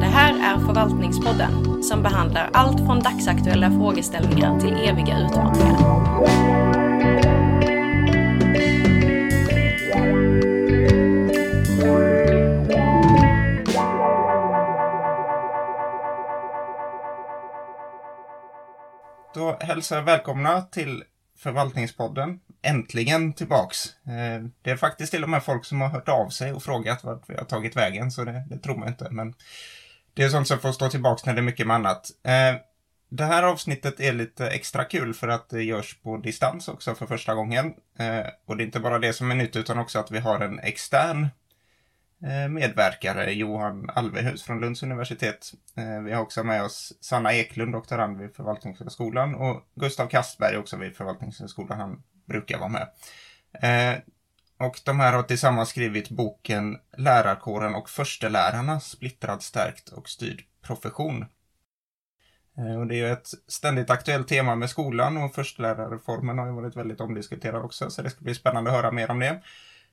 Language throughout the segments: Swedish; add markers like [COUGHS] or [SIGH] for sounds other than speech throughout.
Det här är Förvaltningspodden som behandlar allt från dagsaktuella frågeställningar till eviga utmaningar. Då hälsar jag välkomna till Förvaltningspodden. Äntligen tillbaks. Eh, Det är faktiskt till och med folk som har hört av sig och frågat vart vi har tagit vägen, så det, det tror man inte. Men det är sånt som får stå tillbaks när det är mycket med annat. Eh, Det här avsnittet är lite extra kul för att det görs på distans också för första gången. Eh, Och det är inte bara det som är nytt utan också att vi har en extern eh, medverkare, Johan Alvehus från Lunds universitet. Eh, vi har också med oss Sanna Eklund, doktorand vid Förvaltningshögskolan och Gustav Kastberg också vid Förvaltningshögskolan. Han brukar vara med. Eh, Och de här har tillsammans skrivit boken Lärarkåren och förstelärarna, splittrad, stärkt och styrd profession. Eh, Och det är ju ett ständigt aktuellt tema med skolan och förstelärarreformen har ju varit väldigt omdiskuterad också, så det ska bli spännande att höra mer om det.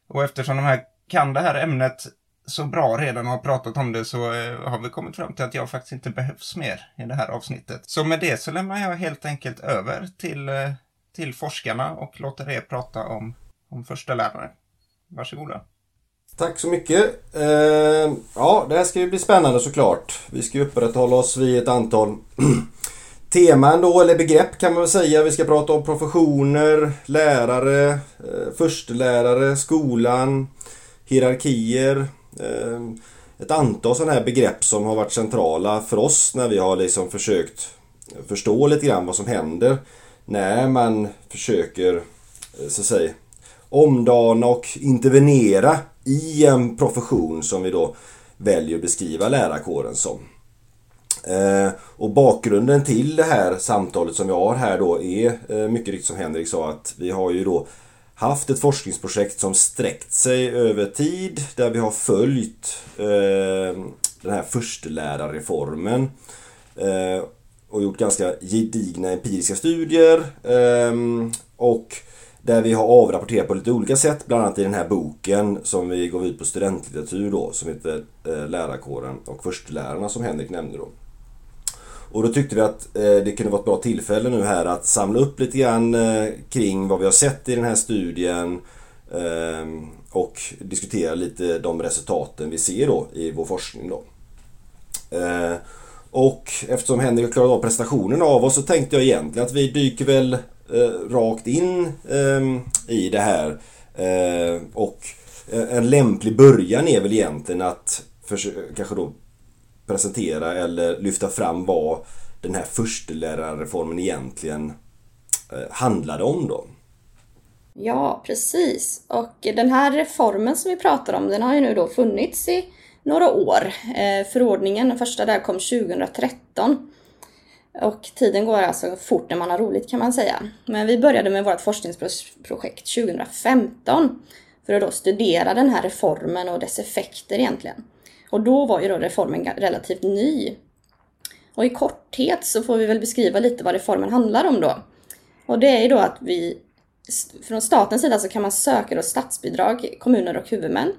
Och eftersom de här kan det här ämnet så bra redan och har pratat om det så eh, har vi kommit fram till att jag faktiskt inte behövs mer i det här avsnittet. Så med det så lämnar jag helt enkelt över till, eh, till forskarna och låter er prata om, om första lärare. Varsågoda. Tack så mycket. Eh, ja, det här ska ju bli spännande såklart. Vi ska ju upprätthålla oss vid ett antal [CLEARS THROAT] teman då, eller begrepp kan man väl säga. Vi ska prata om professioner, lärare, eh, förstelärare, skolan, hierarkier. Eh, ett antal sådana här begrepp som har varit centrala för oss när vi har liksom försökt förstå lite grann vad som händer när man försöker, eh, så att säga, omdana och intervenera i en profession som vi då väljer att beskriva lärarkåren som. Eh, och bakgrunden till det här samtalet som vi har här då är eh, mycket riktigt som Henrik sa att vi har ju då haft ett forskningsprojekt som sträckt sig över tid där vi har följt eh, den här förstelärarreformen eh, och gjort ganska gedigna empiriska studier ehm, och där vi har avrapporterat på lite olika sätt, bland annat i den här boken som vi gav ut på studentlitteratur då, som heter eh, Lärarkåren och förstelärarna som Henrik nämnde då. Och då tyckte vi att eh, det kunde vara ett bra tillfälle nu här att samla upp lite grann eh, kring vad vi har sett i den här studien ehm, och diskutera lite de resultaten vi ser då i vår forskning då. Och eftersom Henrik har klarat av presentationen av oss så tänkte jag egentligen att vi dyker väl eh, rakt in eh, i det här. Eh, och eh, en lämplig början är väl egentligen att försöka, kanske då presentera eller lyfta fram vad den här förstelärarreformen egentligen eh, handlade om då. Ja, precis. Och den här reformen som vi pratar om, den har ju nu då funnits i några år. Eh, förordningen, den första där kom 2013. Och tiden går alltså fort när man har roligt kan man säga. Men vi började med vårt forskningsprojekt 2015 för att då studera den här reformen och dess effekter egentligen. Och då var ju då reformen relativt ny. Och i korthet så får vi väl beskriva lite vad reformen handlar om då. Och det är ju då att vi från statens sida så kan man söka då statsbidrag, kommuner och huvudmän,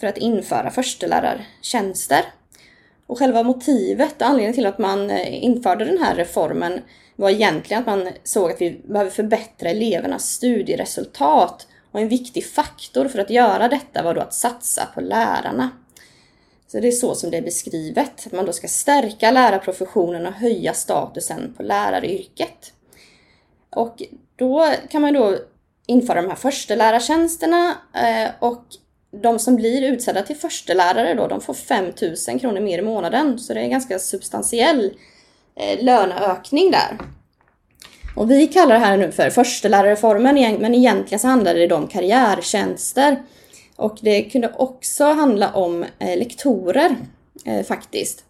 för att införa förstelärartjänster. Och själva motivet och anledningen till att man eh, införde den här reformen var egentligen att man såg att vi behöver förbättra elevernas studieresultat. Och en viktig faktor för att göra detta var då att satsa på lärarna. Så det är så som det är beskrivet, att man då ska stärka lärarprofessionen och höja statusen på läraryrket. Och då kan man då införa de här förstelärartjänsterna eh, och de som blir utsedda till förstelärare då, de får 5000 kronor mer i månaden. Så det är en ganska substantiell eh, löneökning där. Och vi kallar det här nu för förstelärarreformen, men egentligen så handlar det om karriärtjänster. Och det kunde också handla om eh, lektorer eh, faktiskt.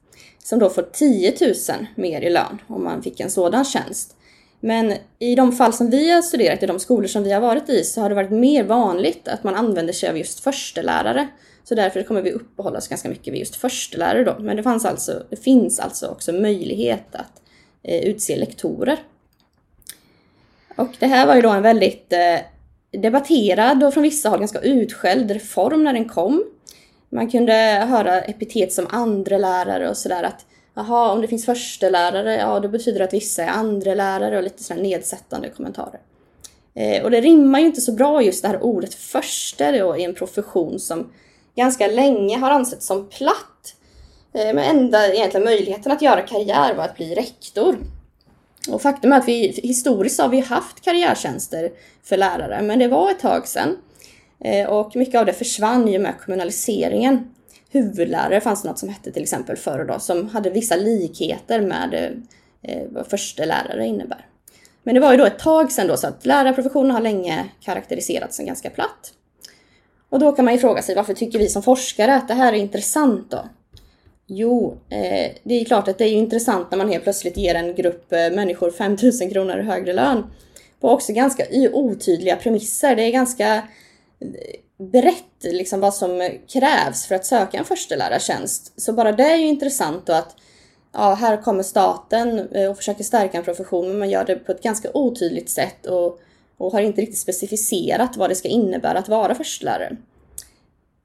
Som då får 10 000 mer i lön om man fick en sådan tjänst. Men i de fall som vi har studerat, i de skolor som vi har varit i, så har det varit mer vanligt att man använder sig av just förstelärare. Så därför kommer vi uppehålla oss ganska mycket vid just förstelärare då. Men det, fanns alltså, det finns alltså också möjlighet att eh, utse lektorer. Och det här var ju då en väldigt eh, debatterad och från vissa håll ganska utskälld reform när den kom. Man kunde höra epitet som andrelärare och sådär att jaha, om det finns förstelärare, ja då betyder det att vissa är andra lärare och lite sådana nedsättande kommentarer. Eh, och det rimmar ju inte så bra just det här ordet förste då i en profession som ganska länge har ansetts som platt. Eh, men enda egentligen möjligheten att göra karriär var att bli rektor. Och faktum är att vi historiskt har vi haft karriärtjänster för lärare, men det var ett tag sedan. Eh, och mycket av det försvann ju med kommunaliseringen. Huvudlärare fanns det något som hette till exempel förr då, som hade vissa likheter med eh, vad första lärare innebär. Men det var ju då ett tag sedan då, så att lärarprofessionen har länge karaktäriserats som ganska platt. Och då kan man ju fråga sig varför tycker vi som forskare att det här är intressant då? Jo, eh, det är klart att det är intressant när man helt plötsligt ger en grupp eh, människor 5000 kronor högre lön. På också ganska otydliga premisser. Det är ganska brett liksom vad som krävs för att söka en förstelärartjänst. Så bara det är ju intressant då att ja, här kommer staten eh, och försöker stärka en profession men man gör det på ett ganska otydligt sätt och, och har inte riktigt specificerat vad det ska innebära att vara förstelärare.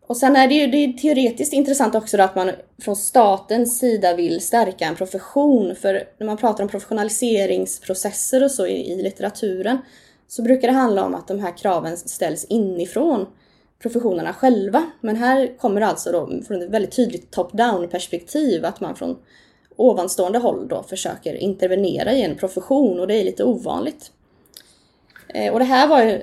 Och sen är det ju det är teoretiskt intressant också att man från statens sida vill stärka en profession. För när man pratar om professionaliseringsprocesser och så i, i litteraturen så brukar det handla om att de här kraven ställs inifrån professionerna själva. Men här kommer det alltså då från ett väldigt tydligt top-down perspektiv att man från ovanstående håll då försöker intervenera i en profession och det är lite ovanligt. Eh, och det här var ju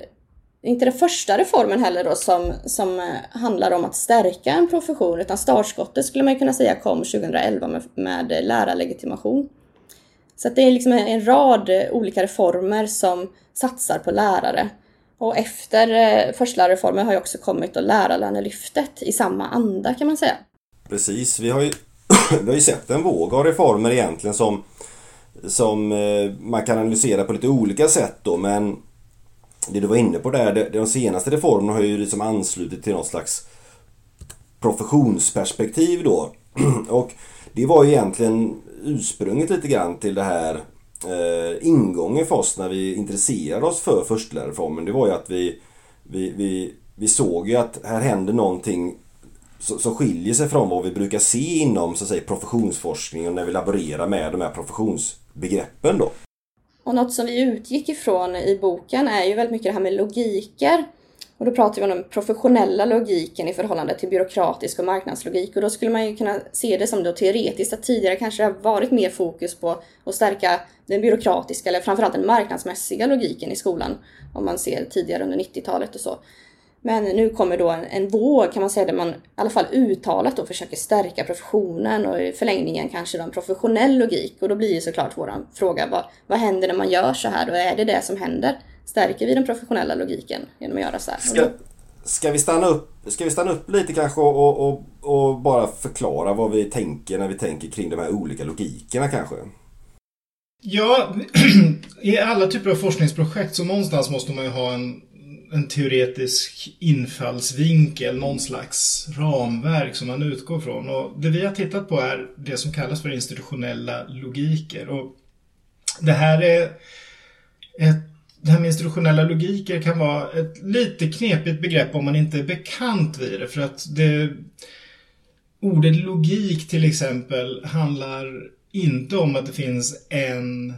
inte den första reformen heller då som, som eh, handlar om att stärka en profession, utan startskottet skulle man kunna säga kom 2011 med, med lärarlegitimation. Så det är liksom en rad olika reformer som satsar på lärare. Och efter eh, förstelärarreformen har ju också kommit och lärarlönelyftet i samma anda kan man säga. Precis, vi har ju, [COUGHS] vi har ju sett en våg av reformer egentligen som, som eh, man kan analysera på lite olika sätt då men det du var inne på där, de senaste reformerna har ju liksom anslutit till något slags professionsperspektiv då. [CLEARS THROAT] Och det var ju egentligen ursprunget lite grann till det här eh, ingången för oss när vi intresserade oss för förstelärarreformen. Det var ju att vi, vi, vi, vi såg ju att här händer någonting som skiljer sig från vad vi brukar se inom så att säga, professionsforskning och när vi laborerar med de här professionsbegreppen då. Och något som vi utgick ifrån i boken är ju väldigt mycket det här med logiker. Och då pratar vi om den professionella logiken i förhållande till byråkratisk och marknadslogik. Och då skulle man ju kunna se det som då teoretiskt att tidigare kanske det har varit mer fokus på att stärka den byråkratiska eller framförallt den marknadsmässiga logiken i skolan. Om man ser tidigare under 90-talet och så. Men nu kommer då en, en våg kan man säga där man i alla fall uttalat då försöker stärka professionen och i förlängningen kanske då en professionell logik. Och då blir ju såklart våran fråga vad, vad händer när man gör så här och är det det som händer? Stärker vi den professionella logiken genom att göra så här? Ska, ska, vi, stanna upp, ska vi stanna upp lite kanske och, och, och bara förklara vad vi tänker när vi tänker kring de här olika logikerna kanske? Ja, [CLEARS THROAT] i alla typer av forskningsprojekt så någonstans måste man ju ha en en teoretisk infallsvinkel, någon slags ramverk som man utgår från. Och det vi har tittat på är det som kallas för institutionella logiker. Och det här är ett det här med institutionella logiker kan vara ett lite knepigt begrepp om man inte är bekant vid det. För att det, ordet logik till exempel handlar inte om att det finns en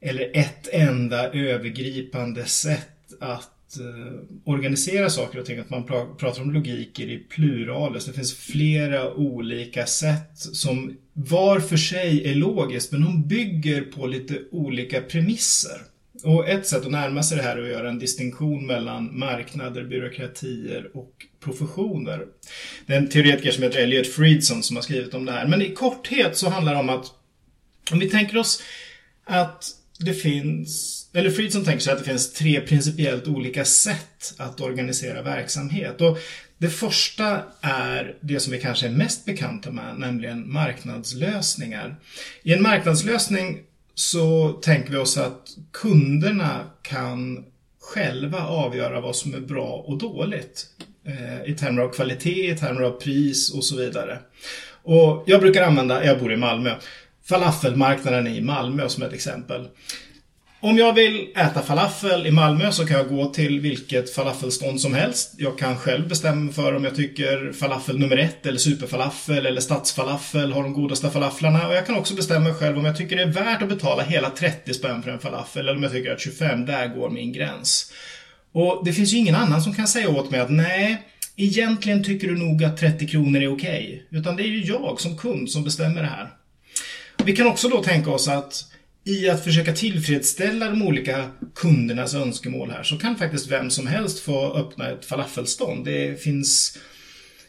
eller ett enda övergripande sätt att eh, organisera saker och ting, att man pra pratar om logiker i pluralis. Alltså, det finns flera olika sätt som var för sig är logiskt, men de bygger på lite olika premisser. Och ett sätt att närma sig det här är att göra en distinktion mellan marknader, byråkratier och professioner. Det är en teoretiker som heter Elliot Friedson som har skrivit om det här. Men i korthet så handlar det om att om vi tänker oss att det finns eller Friedson tänker sig att det finns tre principiellt olika sätt att organisera verksamhet. Och det första är det som vi kanske är mest bekanta med, nämligen marknadslösningar. I en marknadslösning så tänker vi oss att kunderna kan själva avgöra vad som är bra och dåligt. Eh, I termer av kvalitet, i termer av pris och så vidare. Och jag brukar använda, jag bor i Malmö, falafelmarknaden i Malmö som ett exempel. Om jag vill äta falafel i Malmö så kan jag gå till vilket falafelstånd som helst. Jag kan själv bestämma för om jag tycker falafel nummer ett eller superfalafel eller stadsfalafel har de godaste falaflarna. Och jag kan också bestämma själv om jag tycker det är värt att betala hela 30 spänn för en falafel eller om jag tycker att 25, där går min gräns. Och det finns ju ingen annan som kan säga åt mig att nej, egentligen tycker du nog att 30 kronor är okej. Okay. Utan det är ju jag som kund som bestämmer det här. Vi kan också då tänka oss att i att försöka tillfredsställa de olika kundernas önskemål här så kan faktiskt vem som helst få öppna ett falafelstånd. Det finns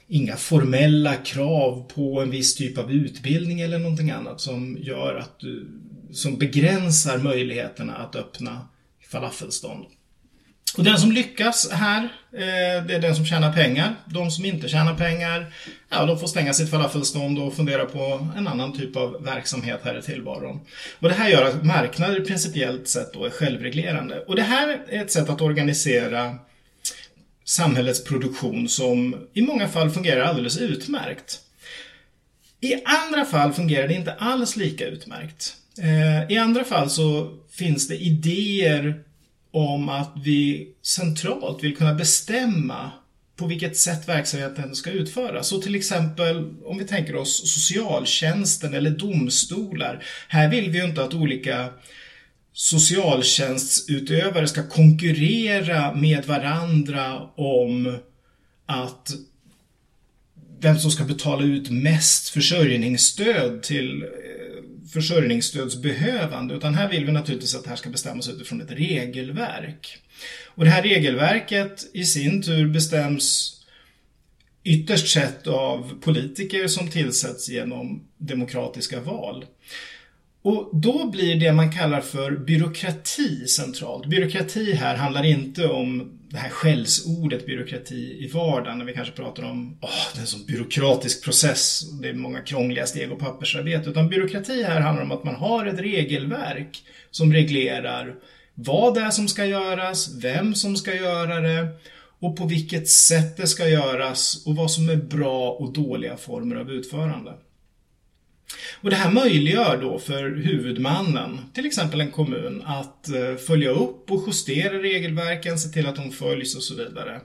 inga formella krav på en viss typ av utbildning eller någonting annat som gör att du, som begränsar möjligheterna att öppna falafelstånd. Och den som lyckas här, eh, det är den som tjänar pengar. De som inte tjänar pengar, ja, de får stänga sitt falafelstånd och fundera på en annan typ av verksamhet här i tillvaron. Och det här gör att marknader principiellt sett då är självreglerande. Och det här är ett sätt att organisera samhällets produktion som i många fall fungerar alldeles utmärkt. I andra fall fungerar det inte alls lika utmärkt. Eh, I andra fall så finns det idéer om att vi centralt vill kunna bestämma på vilket sätt verksamheten ska utföras. Så till exempel om vi tänker oss socialtjänsten eller domstolar. Här vill vi ju inte att olika socialtjänstutövare ska konkurrera med varandra om att vem som ska betala ut mest försörjningsstöd till försörjningsstödsbehövande utan här vill vi naturligtvis att det här ska bestämmas utifrån ett regelverk. Och det här regelverket i sin tur bestäms ytterst sett av politiker som tillsätts genom demokratiska val. Och då blir det man kallar för byråkrati centralt. Byråkrati här handlar inte om det här skällsordet byråkrati i vardagen när vi kanske pratar om oh, det är en sån byråkratisk process, det är många krångliga steg och pappersarbete. Utan byråkrati här handlar om att man har ett regelverk som reglerar vad det är som ska göras, vem som ska göra det och på vilket sätt det ska göras och vad som är bra och dåliga former av utförande. Och det här möjliggör då för huvudmannen, till exempel en kommun, att eh, följa upp och justera regelverken, se till att de följs och så vidare.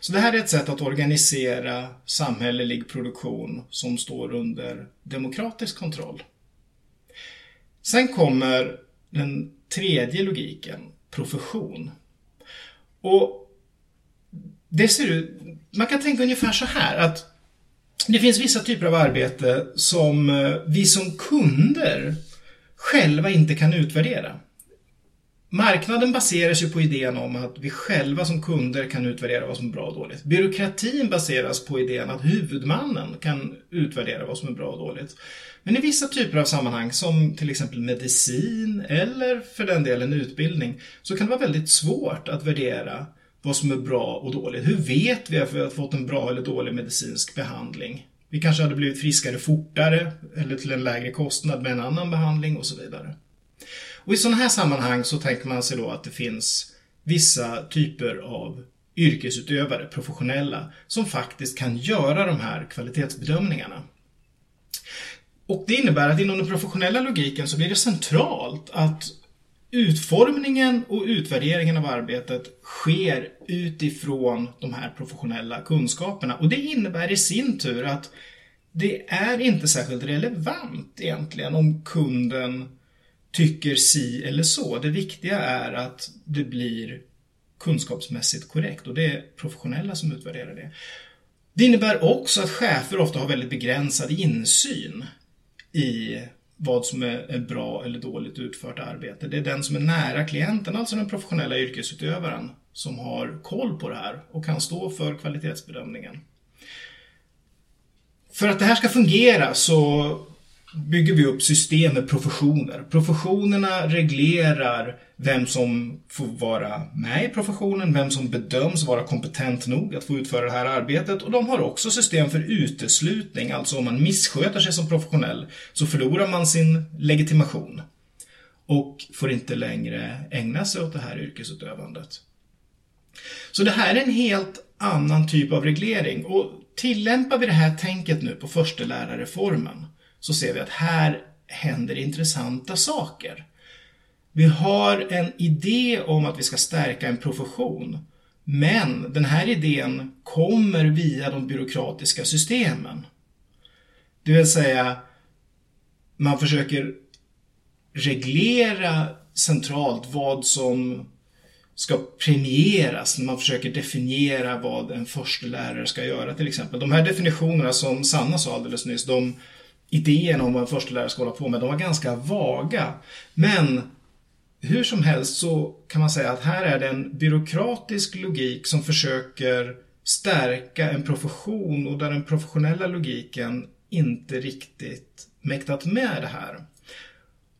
Så det här är ett sätt att organisera samhällelig produktion som står under demokratisk kontroll. Sen kommer den tredje logiken, profession. Och det ser ut, man kan tänka ungefär så här att det finns vissa typer av arbete som eh, vi som kunder själva inte kan utvärdera. Marknaden baseras ju på idén om att vi själva som kunder kan utvärdera vad som är bra och dåligt. Byråkratin baseras på idén att huvudmannen kan utvärdera vad som är bra och dåligt. Men i vissa typer av sammanhang, som till exempel medicin eller för den delen utbildning, så kan det vara väldigt svårt att värdera vad som är bra och dåligt. Hur vet vi att vi har fått en bra eller dålig medicinsk behandling? Vi kanske hade blivit friskare fortare eller till en lägre kostnad med en annan behandling och så vidare. Och i sådana här sammanhang så tänker man sig då att det finns vissa typer av yrkesutövare, professionella, som faktiskt kan göra de här kvalitetsbedömningarna. Och det innebär att inom den professionella logiken så blir det centralt att Utformningen och utvärderingen av arbetet sker utifrån de här professionella kunskaperna och det innebär i sin tur att det är inte särskilt relevant egentligen om kunden tycker si eller så. Det viktiga är att det blir kunskapsmässigt korrekt och det är professionella som utvärderar det. Det innebär också att chefer ofta har väldigt begränsad insyn i vad som är bra eller dåligt utfört arbete. Det är den som är nära klienten, alltså den professionella yrkesutövaren, som har koll på det här och kan stå för kvalitetsbedömningen. För att det här ska fungera så bygger vi upp system med professioner. Professionerna reglerar vem som får vara med i professionen, vem som bedöms vara kompetent nog att få utföra det här arbetet och de har också system för uteslutning, alltså om man missköter sig som professionell så förlorar man sin legitimation och får inte längre ägna sig åt det här yrkesutövandet. Så det här är en helt annan typ av reglering och tillämpar vi det här tänket nu på förstelärarreformen så ser vi att här händer intressanta saker. Vi har en idé om att vi ska stärka en profession. Men den här idén kommer via de byråkratiska systemen. Det vill säga, man försöker reglera centralt vad som ska premieras när man försöker definiera vad en förstelärare ska göra till exempel. De här definitionerna som Sanna sa alldeles nyss, de idéerna om vad en förstelärare ska hålla på med, de var ganska vaga. Men hur som helst så kan man säga att här är det en byråkratisk logik som försöker stärka en profession och där den professionella logiken inte riktigt mäktat med det här.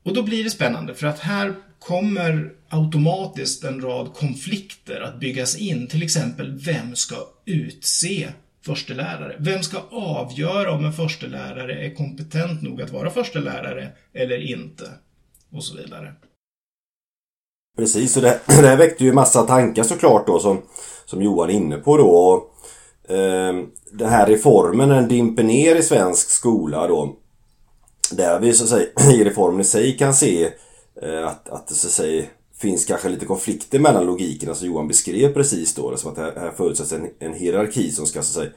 Och då blir det spännande för att här kommer automatiskt en rad konflikter att byggas in. Till exempel, vem ska utse förstelärare? Vem ska avgöra om en förstelärare är kompetent nog att vara förstelärare eller inte? Och så vidare. Precis, och det, [CLEARS THROAT] det här väckte ju massa tankar såklart då som, som Johan är inne på då. Och, eh, den här reformen den dimper ner i svensk skola då. Där vi så att säga [CLEARS THROAT] i reformen i sig kan se eh, att, att det så att säga finns kanske lite konflikter mellan logikerna som Johan beskrev precis då. Som att här, förutsätts en, en hierarki som ska så att säga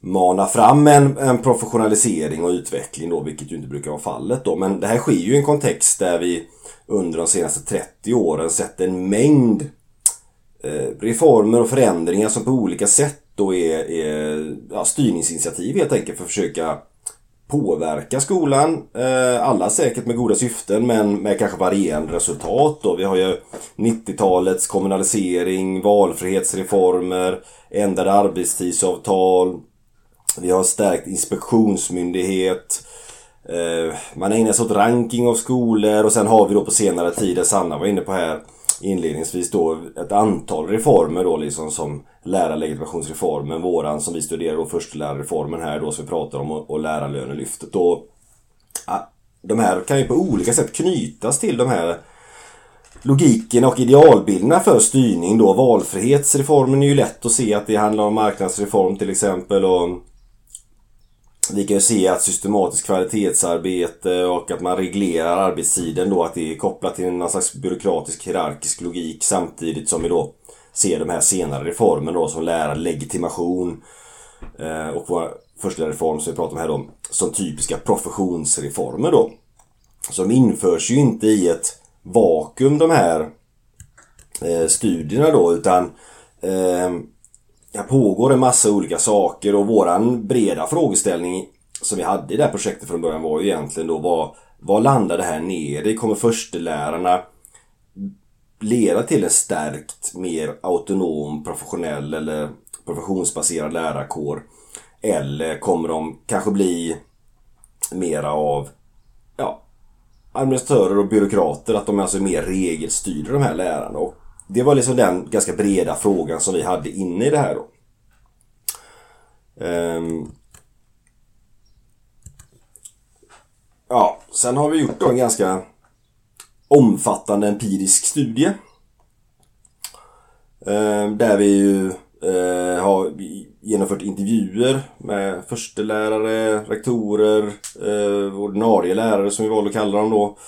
mana fram en, en professionalisering och utveckling då, vilket ju inte brukar vara fallet då. Men det här sker ju i en kontext där vi under de senaste 30 åren sett en mängd eh, reformer och förändringar som på olika sätt då är, är ja, styrningsinitiativ helt enkelt för att försöka påverka skolan. Eh, alla säkert med goda syften men med kanske varierande resultat. Då. Vi har ju 90-talets kommunalisering, valfrihetsreformer, ändrade arbetstidsavtal. Vi har stärkt inspektionsmyndighet. Eh, man ägnar sig åt ranking av skolor och sen har vi då på senare tid, det Sanna var inne på här inledningsvis då, ett antal reformer då liksom som lärarlegitimationsreformen, våran som vi studerar då, förstelärarreformen här då som vi pratar om och, och lärarlönelyftet. Och, ja, de här kan ju på olika sätt knytas till de här logiken och idealbilderna för styrning då. Valfrihetsreformen är ju lätt att se att det handlar om marknadsreform till exempel och vi kan ju se att systematiskt kvalitetsarbete och att man reglerar arbetstiden då att det är kopplat till någon slags byråkratisk hierarkisk logik samtidigt som vi då ser de här senare reformerna då som lärarlegitimation eh, och vår första reform som vi pratar om här då som typiska professionsreformer då. Som införs ju inte i ett vakuum de här eh, studierna då utan eh, det pågår en massa olika saker och våran breda frågeställning som vi hade i det här projektet från början var ju egentligen då vad, vad landar det här ner i? Kommer förstelärarna leda till en stärkt, mer autonom, professionell eller professionsbaserad lärarkår? Eller kommer de kanske bli mera av ja, administratörer och byråkrater, att de är alltså mer regelstyrda de här lärarna. Och det var liksom den ganska breda frågan som vi hade inne i det här då. Um, ja, sen har vi gjort då en ganska omfattande empirisk studie. Eh, där vi ju eh, har genomfört intervjuer med förstelärare, rektorer, eh, ordinarie lärare som vi valde att kalla dem då.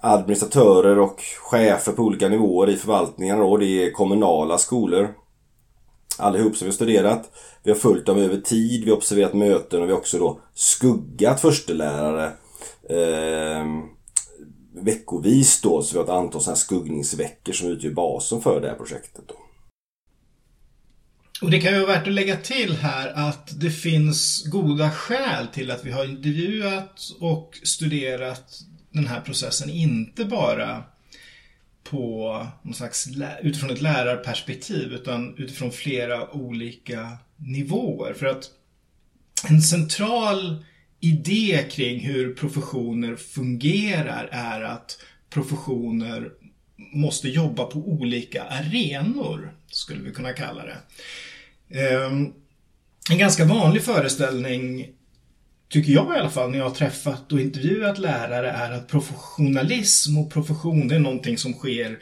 Administratörer och chefer på olika nivåer i förvaltningarna då. Det är kommunala skolor. Allihop som vi har studerat. Vi har följt dem över tid, vi har observerat möten och vi har också då skuggat förstelärare eh, veckovis då. Så vi har ett antal sådana här skuggningsveckor som utgör basen för det här projektet. Då. Och det kan ju vara värt att lägga till här att det finns goda skäl till att vi har intervjuat och studerat den här processen inte bara på någon slags, utifrån ett lärarperspektiv utan utifrån flera olika nivåer. För att en central idé kring hur professioner fungerar är att professioner måste jobba på olika arenor, skulle vi kunna kalla det. Ehm, en ganska vanlig föreställning tycker jag i alla fall, när jag har träffat och intervjuat lärare är att professionalism och profession det är någonting som sker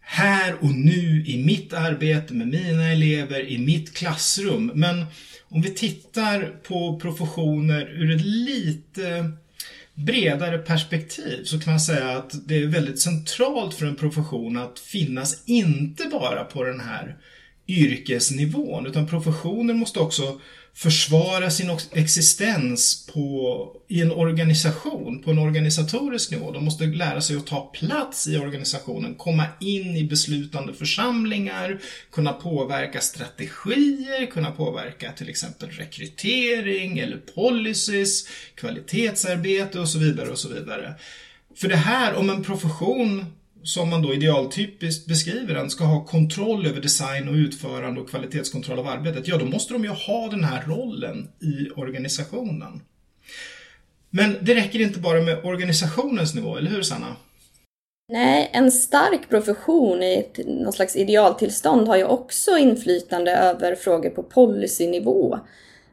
här och nu i mitt arbete med mina elever, i mitt klassrum. Men om vi tittar på professioner ur ett lite bredare perspektiv så kan man säga att det är väldigt centralt för en profession att finnas inte bara på den här yrkesnivån utan professionen måste också försvara sin existens på, i en organisation, på en organisatorisk nivå. De måste lära sig att ta plats i organisationen, komma in i beslutande församlingar, kunna påverka strategier, kunna påverka till exempel rekrytering eller policies, kvalitetsarbete och så vidare och så vidare. För det här, om en profession som man då idealtypiskt beskriver den, ska ha kontroll över design och utförande och kvalitetskontroll av arbetet, ja då måste de ju ha den här rollen i organisationen. Men det räcker inte bara med organisationens nivå, eller hur Sanna? Nej, en stark profession i ett, någon slags idealtillstånd har ju också inflytande över frågor på policynivå.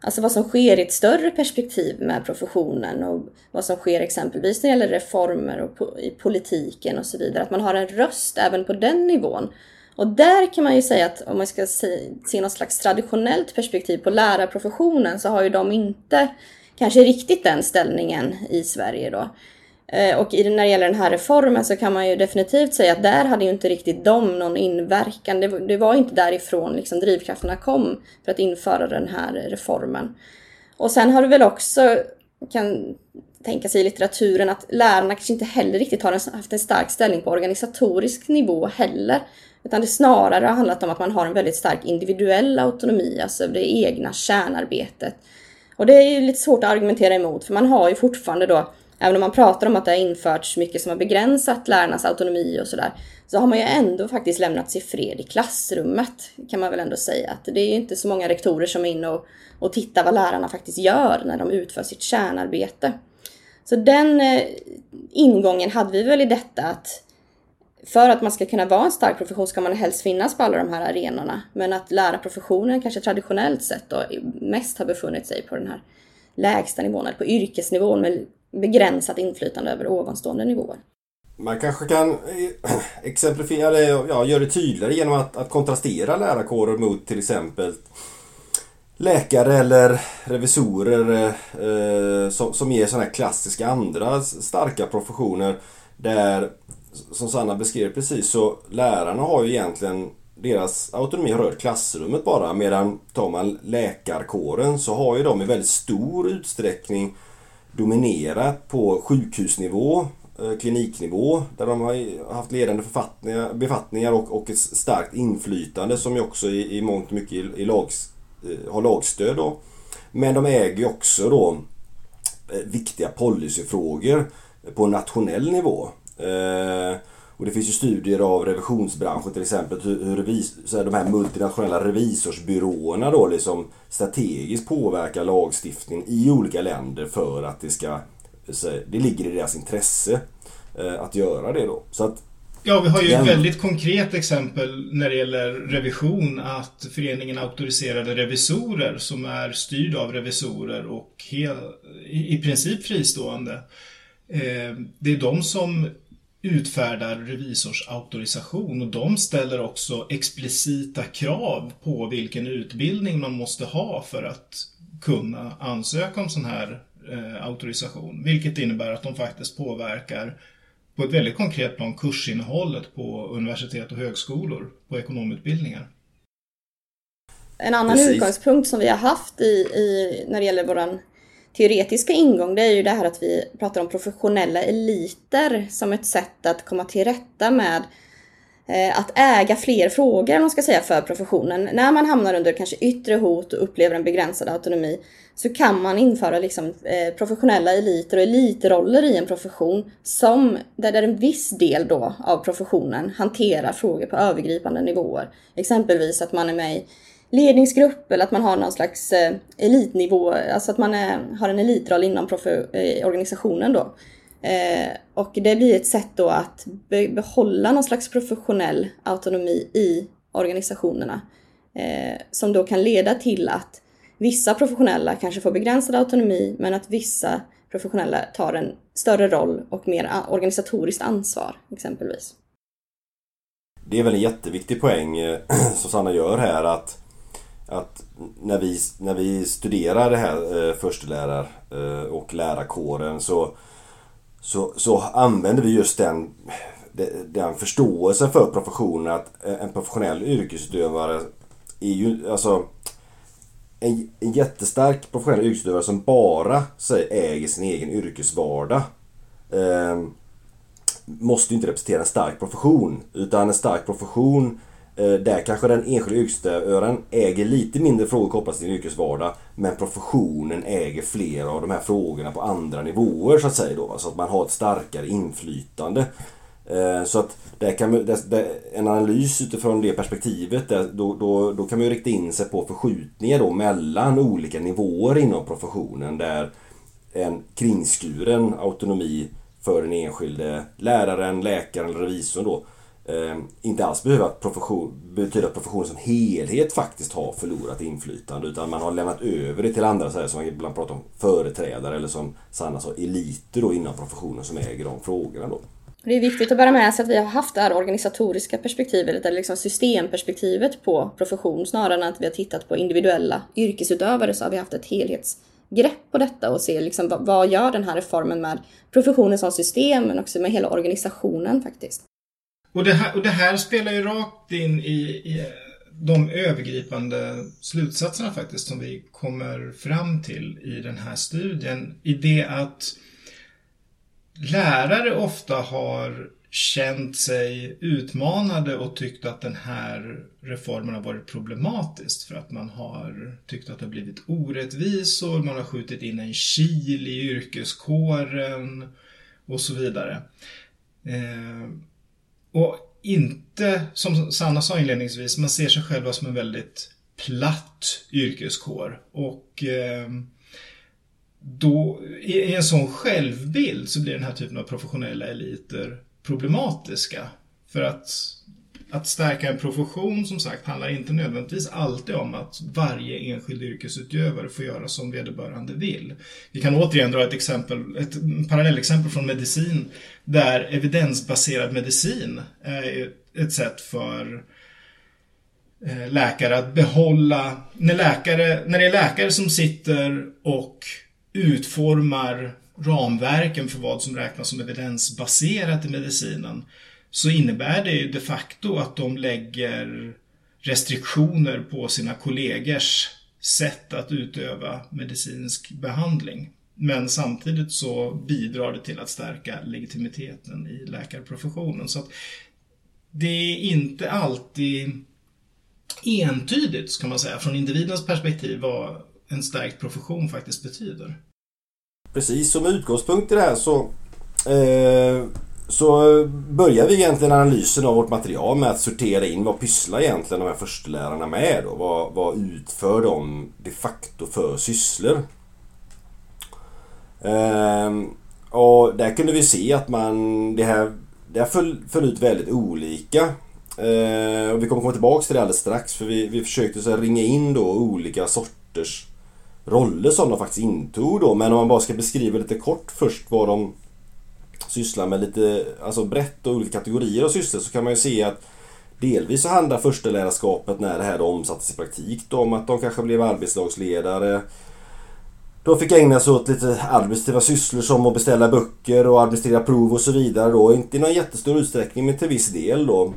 Alltså vad som sker i ett större perspektiv med professionen och vad som sker exempelvis när det gäller reformer och i politiken och så vidare. Att man har en röst även på den nivån. Och där kan man ju säga att om man ska se, se något slags traditionellt perspektiv på lärarprofessionen så har ju de inte kanske riktigt den ställningen i Sverige då. Eh, och när det gäller den här reformen så kan man ju definitivt säga att där hade ju inte riktigt de någon inverkan. Det, det var inte därifrån liksom drivkrafterna kom för att införa den här reformen. Och sen har du väl också, kan tänka sig i litteraturen, att lärarna kanske inte heller riktigt har haft en stark ställning på organisatorisk nivå heller. Utan det snarare har handlat om att man har en väldigt stark individuell autonomi, alltså det egna kärnarbetet. Och det är ju lite svårt att argumentera emot, för man har ju fortfarande då Även om man pratar om att det har införts mycket som har begränsat lärarnas autonomi och sådär, så har man ju ändå faktiskt lämnats i fred i klassrummet, kan man väl ändå säga. Att det är ju inte så många rektorer som är inne och, och tittar vad lärarna faktiskt gör när de utför sitt kärnarbete. Så den eh, ingången hade vi väl i detta att för att man ska kunna vara en stark profession ska man helst finnas på alla de här arenorna. Men att lärarprofessionen kanske traditionellt sett då mest har befunnit sig på den här lägsta nivån, eller på yrkesnivån med begränsat inflytande över ovanstående nivåer. Man kanske kan eh, [CLEARS THROAT] exemplifiera det, ja, göra det tydligare genom att, att kontrastera lärarkårer mot till exempel läkare eller revisorer eh, eh som, som ger sådana här klassiska andra starka professioner där, som Sanna beskrev precis, så lärarna har ju egentligen deras autonomi har rört klassrummet bara medan tar man läkarkåren så har ju de i väldigt stor utsträckning dominerat på sjukhusnivå, eh, kliniknivå där de har haft ledande befattningar och, och ett starkt inflytande som ju också i, i mångt och mycket i, i lags, eh, har lagstöd. Då. Men de äger också då eh, viktiga policyfrågor på nationell nivå. Och det finns ju studier av revisionsbranschen till exempel hur, revis, så här, de här multinationella revisorsbyråerna då liksom strategiskt påverkar lagstiftning i olika länder för att det ska så, det ligger i deras intresse eh, att göra det då. Så att, Ja, vi har ju ett väldigt konkret exempel när det gäller revision att föreningen auktoriserade revisorer som är styrd av revisorer och hel, i, i princip fristående. Eh, det är de som utfärdar revisorsauktorisation och de ställer också explicita krav på vilken utbildning man måste ha för att kunna ansöka om sån här eh, auktorisation. Vilket innebär att de faktiskt påverkar på ett väldigt konkret plan kursinnehållet på universitet och högskolor på ekonomutbildningar. En annan Precis. utgångspunkt som vi har haft i, i, när det gäller våran teoretiska ingång det är ju det här att vi pratar om professionella eliter som ett sätt att komma till rätta med eh, att äga fler frågor, man ska säga, för professionen. När man hamnar under kanske yttre hot och upplever en begränsad autonomi så kan man införa liksom, eh, professionella eliter och elitroller i en profession som, där, där en viss del då av professionen hanterar frågor på övergripande nivåer. Exempelvis att man är med i ledningsgrupp eller att man har någon slags eh, elitnivå, alltså att man är, har en elitroll inom eh, organisationen då. Eh, och det blir ett sätt då att be behålla någon slags professionell autonomi i organisationerna. Eh, som då kan leda till att vissa professionella kanske får begränsad autonomi men att vissa professionella tar en större roll och mer ah, organisatoriskt ansvar exempelvis. Det är väl en jätteviktig poäng eh, [CLEARS THROAT] som Sanna gör här att att när vi, när vi studerar det här eh, förstelärar eh, och lärarkåren så så, så använder vi just den, den förståelsen för professionen att en professionell yrkesutövare är ju alltså en, en jättestark professionell yrkesutövare som bara säg, äger sin egen yrkesvardag. Eh, måste ju inte representera en stark profession. Utan en stark profession eh, Eh, där kanske den enskilda yrkesutövaren äger lite mindre frågor kopplat till sin yrkesvardag. Men professionen äger flera av de här frågorna på andra nivåer så att säga. Då, så att man har ett starkare inflytande. Eh, så att där kan man, en analys utifrån det perspektivet, då, då, då kan man ju rikta in sig på förskjutningar då mellan olika nivåer inom professionen där en kringskuren autonomi för den enskilde läraren, läkaren eller revisorn då eh, inte alls behöver att profession, betyda att professionen som helhet faktiskt har förlorat inflytande utan man har lämnat över det till andra så här, som man ibland pratar om företrädare eller som Sanna sa, eliter då inom professionen som äger de frågorna då. Det är viktigt att bära med sig att vi har haft det här organisatoriska perspektivet, eller liksom systemperspektivet på profession snarare än att vi har tittat på individuella yrkesutövare så har vi haft ett helhetsgrepp på detta och ser liksom vad, vad gör den här reformen med professionen som system men också med hela organisationen faktiskt. Och det här, och det här spelar ju rakt in i, i de övergripande slutsatserna faktiskt som vi kommer fram till i den här studien. I det att lärare ofta har känt sig utmanade och tyckt att den här reformen har varit problematisk för att man har tyckt att det har blivit orättvisor, man har skjutit in en kil i yrkeskåren och så vidare. Eh, och inte, som Sanna sa inledningsvis, man ser sig själva som en väldigt platt yrkeskår. Och eh, då, i en sån självbild så blir den här typen av professionella eliter problematiska. För att, att stärka en profession som sagt handlar inte nödvändigtvis alltid om att varje enskild yrkesutövare får göra som vederbörande vill. Vi kan återigen dra ett exempel, ett parallellexempel från medicin där evidensbaserad medicin är ett sätt för eh, läkare att behålla, när, läkare, när det är läkare som sitter och utformar ramverken för vad som räknas som evidensbaserat i medicinen så innebär det ju de facto att de lägger restriktioner på sina kollegors sätt att utöva medicinsk behandling. Men samtidigt så bidrar det till att stärka legitimiteten i läkarprofessionen. Så att det är inte alltid entydigt, ska man säga, från individens perspektiv vad en stärkt profession faktiskt betyder. Precis, som utgångspunkt i det här så eh, så börjar vi egentligen analysen av vårt material med att sortera in vad pysslar egentligen de här förstelärarna med då? Vad, vad utför de de facto för sysslor? Ehm, och där kunde vi se att man det här, det här föll, föll ut väldigt olika. Ehm, och vi kommer komma tillbaka till det alldeles strax för vi, vi försökte så ringa in då olika sorters roller som de faktiskt intog då. Men om man bara ska beskriva lite kort först vad de sysslar med lite alltså brett och olika kategorier av sysslor så kan man ju se att delvis så handlar förstelärarskapet när det här då omsattes i praktik då om att de kanske blev arbetslagsledare. De fick ägna sig åt lite administrativa sysslor som att beställa böcker och administrera prov och så vidare då. Inte i någon jättestor utsträckning men till viss del då.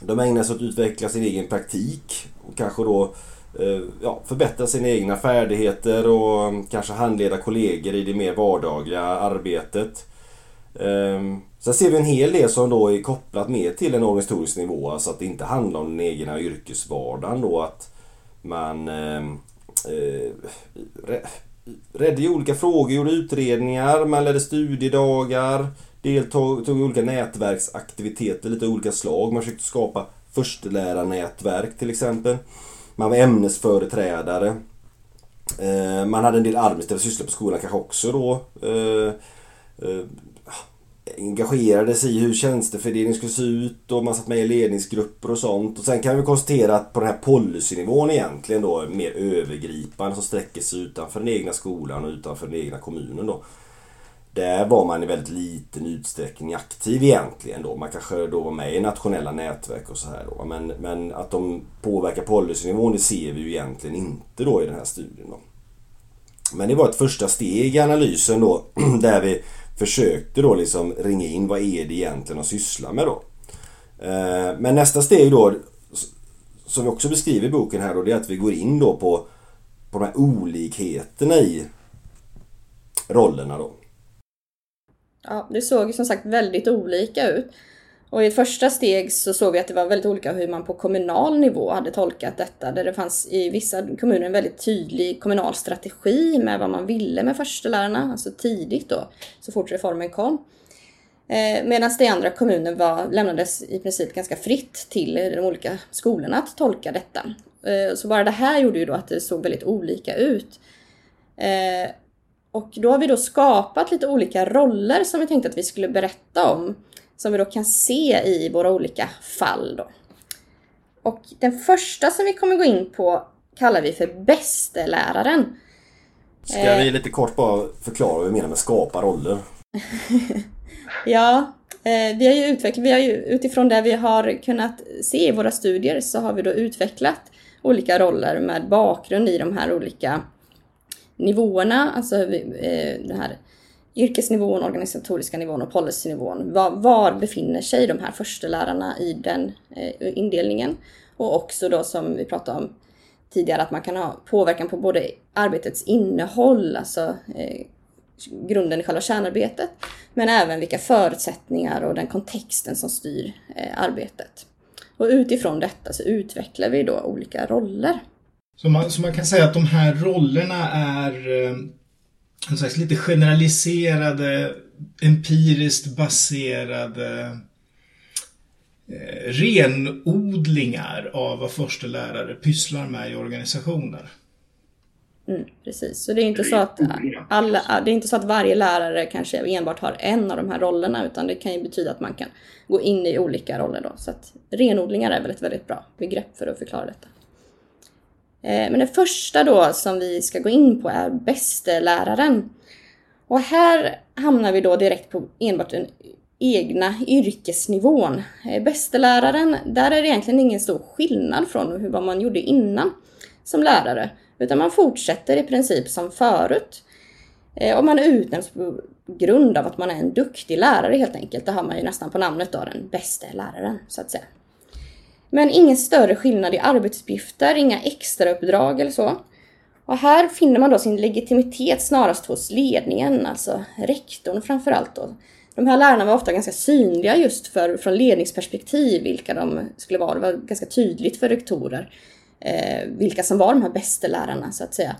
De ägnar sig åt att utveckla sin egen praktik och kanske då eh, ja, förbättra sina egna färdigheter och kanske handleda kollegor i det mer vardagliga arbetet. Ehm, sen ser vi en hel del som då är kopplat mer till en organisatorisk nivå, alltså att det inte handlar om den egna yrkesvardagen då att man ehm, eh, redde olika frågor, gjorde utredningar, man ledde studiedagar, deltog i olika nätverksaktiviteter, lite olika slag. Man försökte skapa förstelärarnätverk till exempel. Man var ämnesföreträdare. Eh, man hade en del administrativa sysslor på skolan kanske också då. Eh, eh engagerade sig i hur tjänstefördelning skulle se ut och man satt med i ledningsgrupper och sånt. Och sen kan vi konstatera att på den här policynivån egentligen då mer övergripande som sträcker sig utanför den egna skolan och utanför den egna kommunen då. Där var man i väldigt liten utsträckning aktiv egentligen då. Man kanske då var med i nationella nätverk och så här då. Men, men att de påverkar policynivån det ser vi ju egentligen inte då i den här studien då. Men det var ett första steg i analysen då [CLEARS THROAT] där vi försökte då liksom ringa in vad är det egentligen att syssla med då. Eh, men nästa steg då som vi också beskriver i boken här då det är att vi går in då på, på de här olikheterna i rollerna då. Ja, det såg ju som sagt väldigt olika ut. Och i ett första steg så såg vi att det var väldigt olika hur man på kommunal nivå hade tolkat detta. Där det fanns i vissa kommuner en väldigt tydlig kommunal strategi med vad man ville med förstelärarna, alltså tidigt då, så fort reformen kom. Eh, Medan det i andra kommuner var, lämnades i princip ganska fritt till de olika skolorna att tolka detta. Eh, så bara det här gjorde ju då att det såg väldigt olika ut. Eh, och då har vi då skapat lite olika roller som vi tänkte att vi skulle berätta om som vi då kan se i våra olika fall. Då. Och den första som vi kommer gå in på kallar vi för bästeläraren. Ska vi lite kort bara förklara vad vi menar med skapa roller? [LAUGHS] ja, eh, vi har ju utvecklat, vi har ju, utifrån det vi har kunnat se i våra studier så har vi då utvecklat olika roller med bakgrund i de här olika nivåerna, alltså eh, den här yrkesnivån, organisatoriska nivån och policynivån. Var, var befinner sig de här förstelärarna i den eh, indelningen? Och också då som vi pratade om tidigare att man kan ha påverkan på både arbetets innehåll, alltså eh, grunden i själva kärnarbetet, men även vilka förutsättningar och den kontexten som styr eh, arbetet. Och utifrån detta så utvecklar vi då olika roller. Så man, så man kan säga att de här rollerna är eh, en slags lite generaliserade, empiriskt baserade eh, renodlingar av vad förstelärare pysslar med i organisationer. Mm, precis, så det är, inte så att alla, det är inte så att varje lärare kanske enbart har en av de här rollerna utan det kan ju betyda att man kan gå in i olika roller då. Så att renodlingar är väl ett väldigt bra begrepp för att förklara detta. Eh, men det första då som vi ska gå in på är bästeläraren. Och här hamnar vi då direkt på enbart den egna yrkesnivån. Eh, bästeläraren, där är det egentligen ingen stor skillnad från vad man gjorde innan som lärare. Utan man fortsätter i princip som förut. Eh, och man utnämns på grund av att man är en duktig lärare helt enkelt. Det har man ju nästan på namnet då, den bästa läraren så att säga. Men ingen större skillnad i arbetsuppgifter, inga extrauppdrag eller så. Och här finner man då sin legitimitet snarast hos ledningen, alltså rektorn framförallt då. De här lärarna var ofta ganska synliga just för, från ledningsperspektiv, vilka de skulle vara. Det var ganska tydligt för rektorer eh, vilka som var de här bästa lärarna så att säga.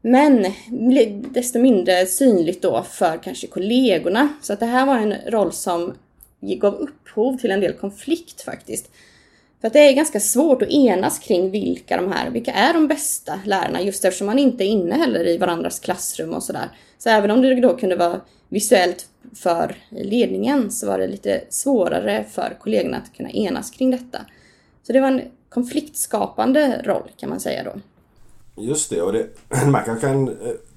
Men desto mindre synligt då för kanske kollegorna. Så att det här var en roll som gav upphov till en del konflikt faktiskt. För att det är ganska svårt att enas kring vilka de här, vilka är de bästa lärarna just eftersom man inte är inne heller i varandras klassrum och sådär. Så även om det då kunde vara visuellt för ledningen så var det lite svårare för kollegorna att kunna enas kring detta. Så det var en konfliktskapande roll kan man säga då. Just det, och det, [CLEARS THROAT] man kan, kan eh,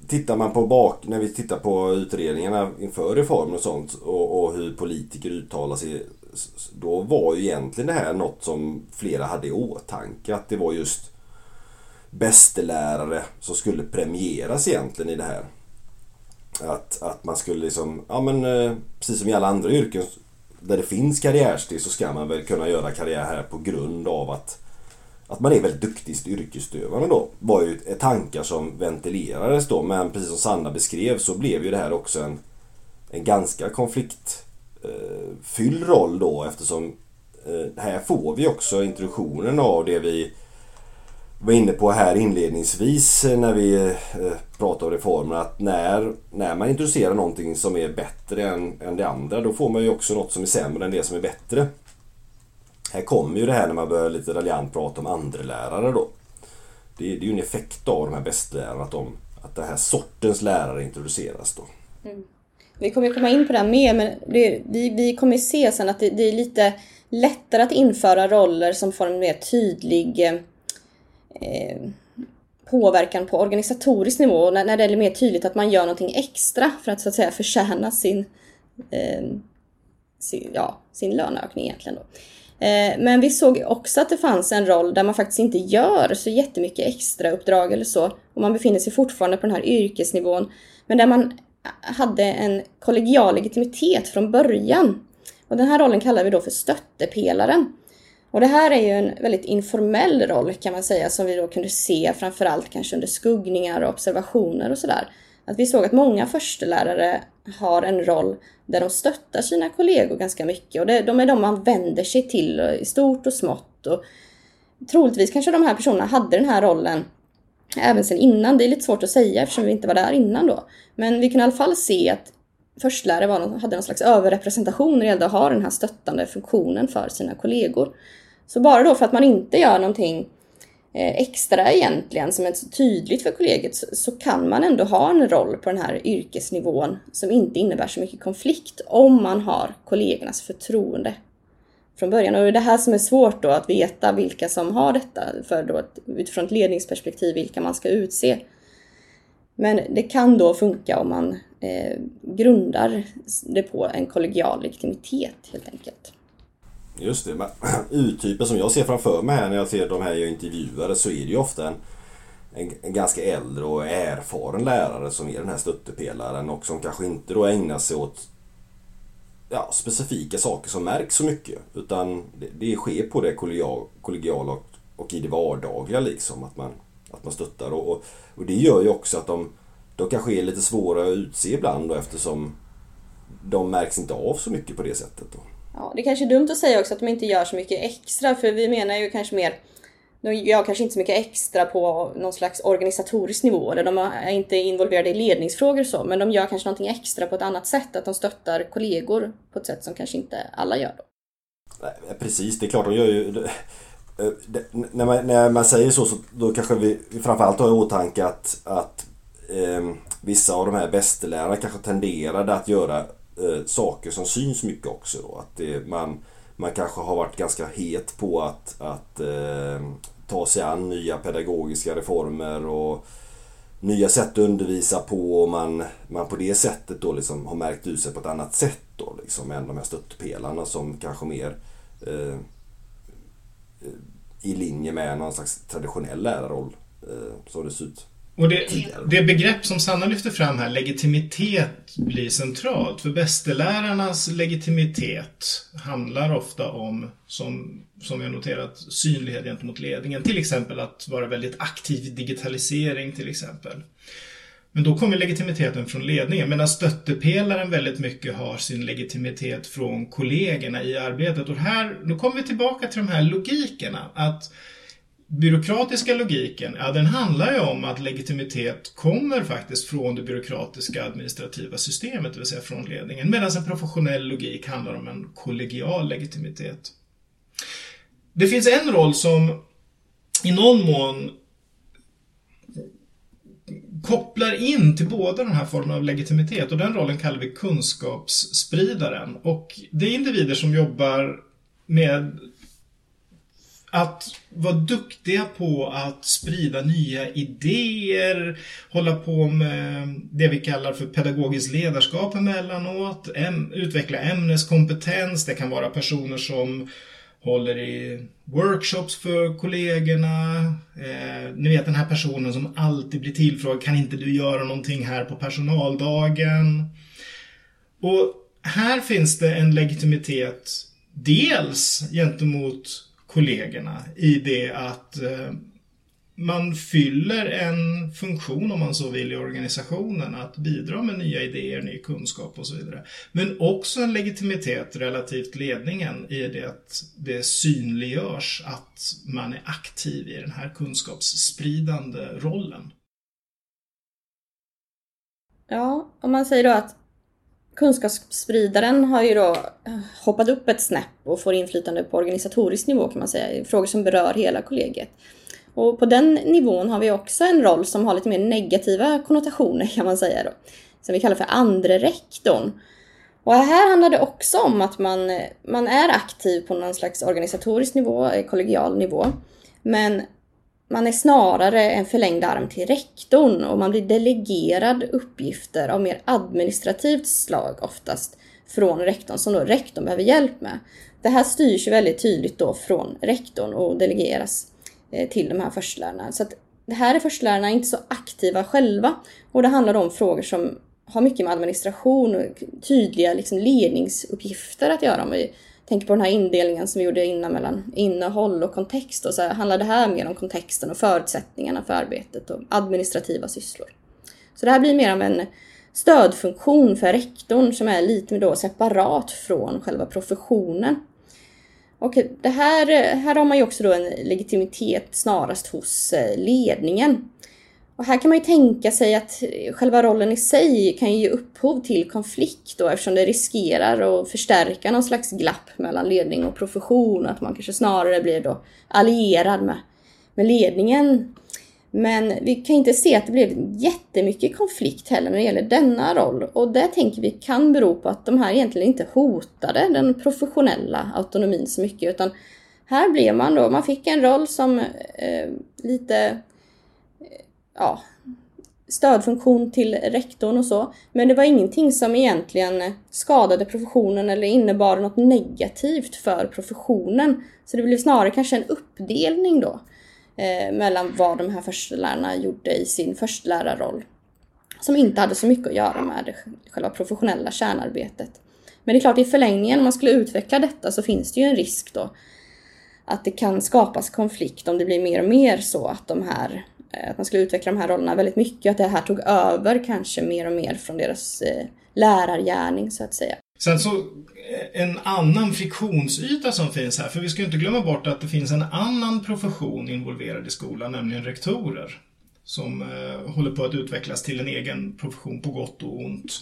tittar man på bak, när vi tittar på utredningarna inför reformen och sånt och, och hur politiker uttalar sig då var ju egentligen det här något som flera hade i åtanke. Att det var just bästelärare som skulle premieras egentligen i det här. Att, att man skulle liksom, ja men eh, precis som i alla andra yrken där det finns karriärsteg så ska man väl kunna göra karriär här på grund av att att man är väldigt duktig yrkesutövande då var ju tankar som ventilerades då men precis som Sanna beskrev så blev ju det här också en, en ganska konflikt eh, fylld roll då eftersom eh, här får vi också introduktionen av det vi var inne på här inledningsvis eh, när vi eh, pratade om reformer att när, när man introducerar någonting som är bättre än, än det andra då får man ju också något som är sämre än det som är bättre. Här kommer ju det här när man börjar lite raljant prata om andrelärare då. Det, det är ju en effekt av de här bästlärarna att, de, att den här sortens lärare introduceras då. Mm. Vi kommer komma in på det mer men det, vi, vi kommer se sen att det, det, är lite lättare att införa roller som får en mer tydlig eh, eh påverkan på organisatorisk nivå. När, när det är mer tydligt att man gör någonting extra för att så att säga förtjäna sin, eh, sin, ja, sin löneökning egentligen. Då. Eh, men vi såg också att det fanns en roll där man faktiskt inte gör så jättemycket extra uppdrag eller så. Och man befinner sig fortfarande på den här yrkesnivån. Men där man hade en kollegial legitimitet från början. Och den här rollen kallar vi då för stöttepelaren. Och det här är ju en väldigt informell roll kan man säga som vi då kunde se framförallt kanske under skuggningar och observationer och sådär. Att vi såg att många förstelärare har en roll där de stöttar sina kollegor ganska mycket och det, de är de man vänder sig till i stort och smått. Och troligtvis kanske de här personerna hade den här rollen även sen innan. Det är lite svårt att säga eftersom vi inte var där innan då. Men vi kan i alla fall se att förstelärare var, hade någon slags överrepresentation när det gällde att ha den här stöttande funktionen för sina kollegor. Så bara då för att man inte gör någonting eh, extra egentligen som är så tydligt för kollegiet så kan man ändå ha en roll på den här yrkesnivån som inte innebär så mycket konflikt om man har kollegornas förtroende från början. Och det är det här som är svårt då att veta vilka som har detta för då att, utifrån ett ledningsperspektiv vilka man ska utse. Men det kan då funka om man eh, grundar det på en kollegial legitimitet helt enkelt. Just det, men [CLEARS THROAT] uttypen som jag ser framför mig här när jag ser de här jag intervjuade så är det ju ofta en, en, en, ganska äldre och erfaren lärare som är den här stöttepelaren och som kanske inte då ägnar sig åt ja, specifika saker som märks så mycket. Utan det, det sker på det kollegiala och, och i det vardagliga liksom. Att man, att man stöttar. Och, och, och det gör ju också att de, de kanske är lite svåra att utse ibland då, eftersom de märks inte av så mycket på det sättet. Då. Ja, det är kanske är dumt att säga också att de inte gör så mycket extra för vi menar ju kanske mer de gör kanske inte så mycket extra på någon slags organisatorisk nivå. Eller de är inte involverade i ledningsfrågor och så, men de gör kanske någonting extra på ett annat sätt. Att de stöttar kollegor på ett sätt som kanske inte alla gör. Då. Precis, det är klart de gör ju... Det, det, när, man, när man säger så, så då kanske vi framförallt har i åtanke att, att eh, vissa av de här bästelärarna kanske tenderade att göra eh, saker som syns mycket också. Då. Att det, man, man kanske har varit ganska het på att, att eh, ta sig an nya pedagogiska reformer och nya sätt att undervisa på och man, man på det sättet då liksom har märkt ut sig på ett annat sätt då liksom än de här stöttpelarna som kanske mer eh, i linje med någon slags traditionell lärarroll eh, som det ser ut. Och det, det begrepp som Sanna lyfter fram här, legitimitet, blir centralt. För bästelärarnas legitimitet handlar ofta om, som, som vi har noterat, synlighet gentemot ledningen. Till exempel att vara väldigt aktiv i digitalisering till exempel. Men då kommer legitimiteten från ledningen medan stöttepelaren väldigt mycket har sin legitimitet från kollegorna i arbetet. Och här, då kommer vi tillbaka till de här logikerna. Att byråkratiska logiken, ja den handlar ju om att legitimitet kommer faktiskt från det byråkratiska administrativa systemet, det vill säga från ledningen. Medan en professionell logik handlar om en kollegial legitimitet. Det finns en roll som i någon mån kopplar in till båda de här formerna av legitimitet och den rollen kallar vi kunskapsspridaren. Och det är individer som jobbar med att vara duktiga på att sprida nya idéer, hålla på med det vi kallar för pedagogiskt ledarskap emellanåt, äm, utveckla ämneskompetens. Det kan vara personer som håller i workshops för kollegorna. Eh, ni vet den här personen som alltid blir tillfrågad, kan inte du göra någonting här på personaldagen? Och här finns det en legitimitet dels gentemot kollegorna i det att eh, man fyller en funktion om man så vill i organisationen att bidra med nya idéer, ny kunskap och så vidare. Men också en legitimitet relativt ledningen i det att det synliggörs att man är aktiv i den här kunskapsspridande rollen. Ja, om man säger då att kunskapsspridaren har ju då eh, hoppat upp ett snäpp och får inflytande på organisatorisk nivå kan man säga, frågor som berör hela kollegiet. Och på den nivån har vi också en roll som har lite mer negativa konnotationer kan man säga då. Som vi kallar för andre rektorn. Och här handlar det också om att man, eh, man är aktiv på någon slags organisatorisk nivå, eh, kollegial nivå. Men man är snarare en förlängd arm till rektorn och man blir delegerad uppgifter av mer administrativt slag oftast från rektorn som då rektorn behöver hjälp med. Det här styrs ju väldigt tydligt då från rektorn och delegeras eh, till de här förstelärarna. Så att det här är förstelärarna inte så aktiva själva och det handlar om frågor som har mycket med administration och tydliga liksom, ledningsuppgifter att göra. Om vi tänker på den här indelningen som vi gjorde innan mellan innehåll och kontext. Och så handlar det här mer om kontexten och förutsättningarna för arbetet och administrativa sysslor. Så det här blir mer av en stödfunktion för rektorn som är lite mer då separat från själva professionen. Och det här, här har man ju också då en legitimitet snarast hos eh, ledningen. Och här kan man ju tänka sig att själva rollen i sig kan ge upphov till konflikt då eftersom det riskerar att förstärka någon slags glapp mellan ledning och profession. Att man kanske snarare blir då allierad med, med ledningen. Men vi kan inte se att det blev jättemycket konflikt heller när det gäller denna roll. Och det tänker vi kan bero på att de här egentligen inte hotade den professionella autonomin så mycket. Utan här blev man då, man fick en roll som eh, lite ja, stödfunktion till rektorn och så. Men det var ingenting som egentligen skadade professionen eller innebar något negativt för professionen. Så det blev snarare kanske en uppdelning då eh, mellan vad de här förstelärarna gjorde i sin förstelärarroll. Som inte hade så mycket att göra med det själva professionella kärnarbetet. Men det är klart i förlängningen om man skulle utveckla detta så finns det ju en risk då att det kan skapas konflikt om det blir mer och mer så att de här Eh, att man skulle utveckla de här rollerna väldigt mycket. Att det här tog över kanske mer och mer från deras eh, lärargärning så att säga. Sen så eh, en annan friktionsyta som finns här, för vi ska ju inte glömma bort att det finns en annan profession involverad i skolan, nämligen rektorer. Som eh, håller på att utvecklas till en egen profession på gott och ont.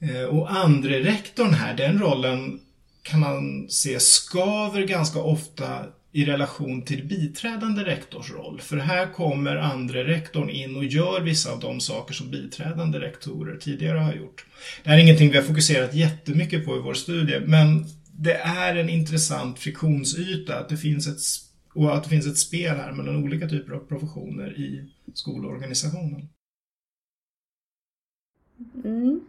Eh, och andre rektorn här, den rollen kan man se skaver ganska ofta i relation till biträdande rektors roll. För här kommer andre rektorn in och gör vissa av de saker som biträdande rektorer tidigare har gjort. Det här är ingenting vi har fokuserat jättemycket på i vår studie, men det är en intressant friktionsyta att det finns ett, och att det finns ett spel här mellan olika typer av professioner i skolorganisationen. Mm.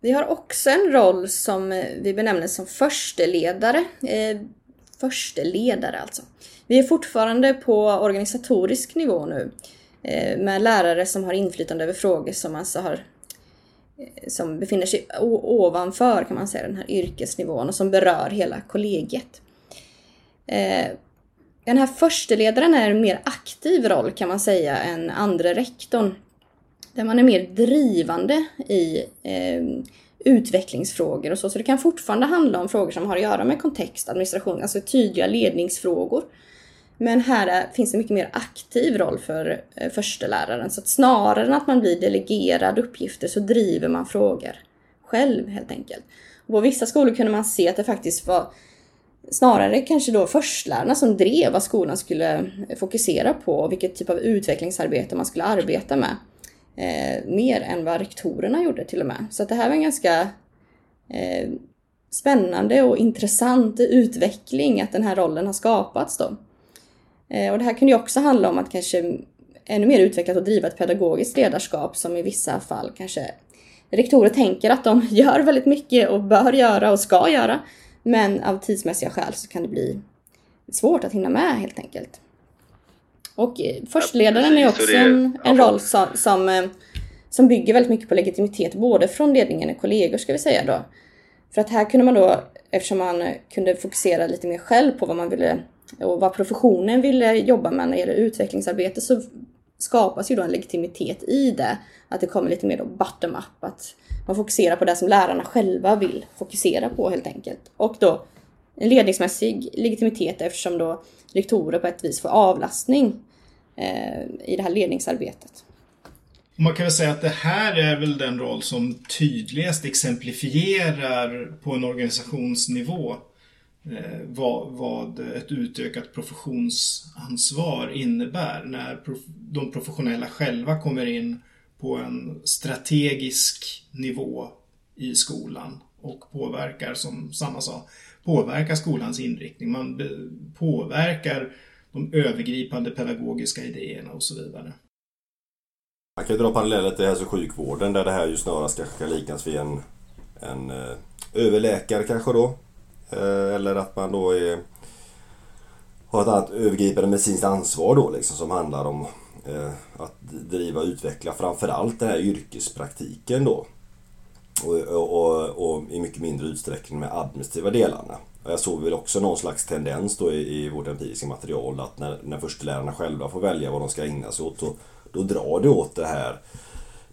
Vi har också en roll som vi benämner som försteledare. Eh, Försteledare alltså. Vi är fortfarande på organisatorisk nivå nu eh, med lärare som har inflytande över frågor som alltså har eh, som befinner sig ovanför kan man säga den här yrkesnivån och som berör hela kollegiet. Eh, den här försteledaren är en mer aktiv roll kan man säga än andra rektorn. Där man är mer drivande i utvecklingsfrågor och så. Så det kan fortfarande handla om frågor som har att göra med kontext, administration, alltså tydliga ledningsfrågor. Men här är, finns en mycket mer aktiv roll för eh, försteläraren. Så att snarare än att man blir delegerad uppgifter så driver man frågor själv helt enkelt. Och på vissa skolor kunde man se att det faktiskt var snarare kanske då förstelärarna som drev vad skolan skulle eh, fokusera på och vilket typ av utvecklingsarbete man skulle arbeta med eh, mer än vad rektorerna gjorde till och med. Så det här var en ganska eh, spännande och intressant utveckling att den här rollen har skapats då. Eh, och det här kunde ju också handla om att kanske ännu mer utvecklat och driva ett pedagogiskt ledarskap som i vissa fall kanske rektorer tänker att de [LAUGHS] gör väldigt mycket och bör göra och ska göra. Men av tidsmässiga skäl så kan det bli svårt att hinna med helt enkelt. Och eh, förstledaren är också en, en roll som, som, eh, som bygger väldigt mycket på legitimitet, både från ledningen och kollegor ska vi säga då. För att här kunde man då, eftersom man kunde fokusera lite mer själv på vad man ville och vad professionen ville jobba med när det gäller utvecklingsarbete så skapas ju då en legitimitet i det. Att det kommer lite mer då bottom up, att man fokuserar på det som lärarna själva vill fokusera på helt enkelt. Och då en ledningsmässig legitimitet eftersom då rektorer på ett vis får avlastning eh, i det här ledningsarbetet. Man kan väl säga att det här är väl den roll som tydligast exemplifierar på en organisationsnivå eh, vad, vad ett utökat professionsansvar innebär när prof de professionella själva kommer in på en strategisk nivå i skolan och påverkar, som Sanna sa, påverkar skolans inriktning. Man påverkar de övergripande pedagogiska idéerna och så vidare. Man kan ju dra paralleller till hälso och sjukvården där det här ju snarast kanske kan liknas vid en, en eh, överläkare kanske då. Eh, eller att man då är, har ett annat övergripande medicinskt ansvar då liksom som handlar om eh, att driva och utveckla framförallt den här yrkespraktiken då. Och, och, och, i mycket mindre utsträckning med administrativa delarna. Jag såg väl också någon slags tendens då i, i vårt empiriska material att när, när förstelärarna själva får välja vad de ska ägna sig åt så då drar det åt det här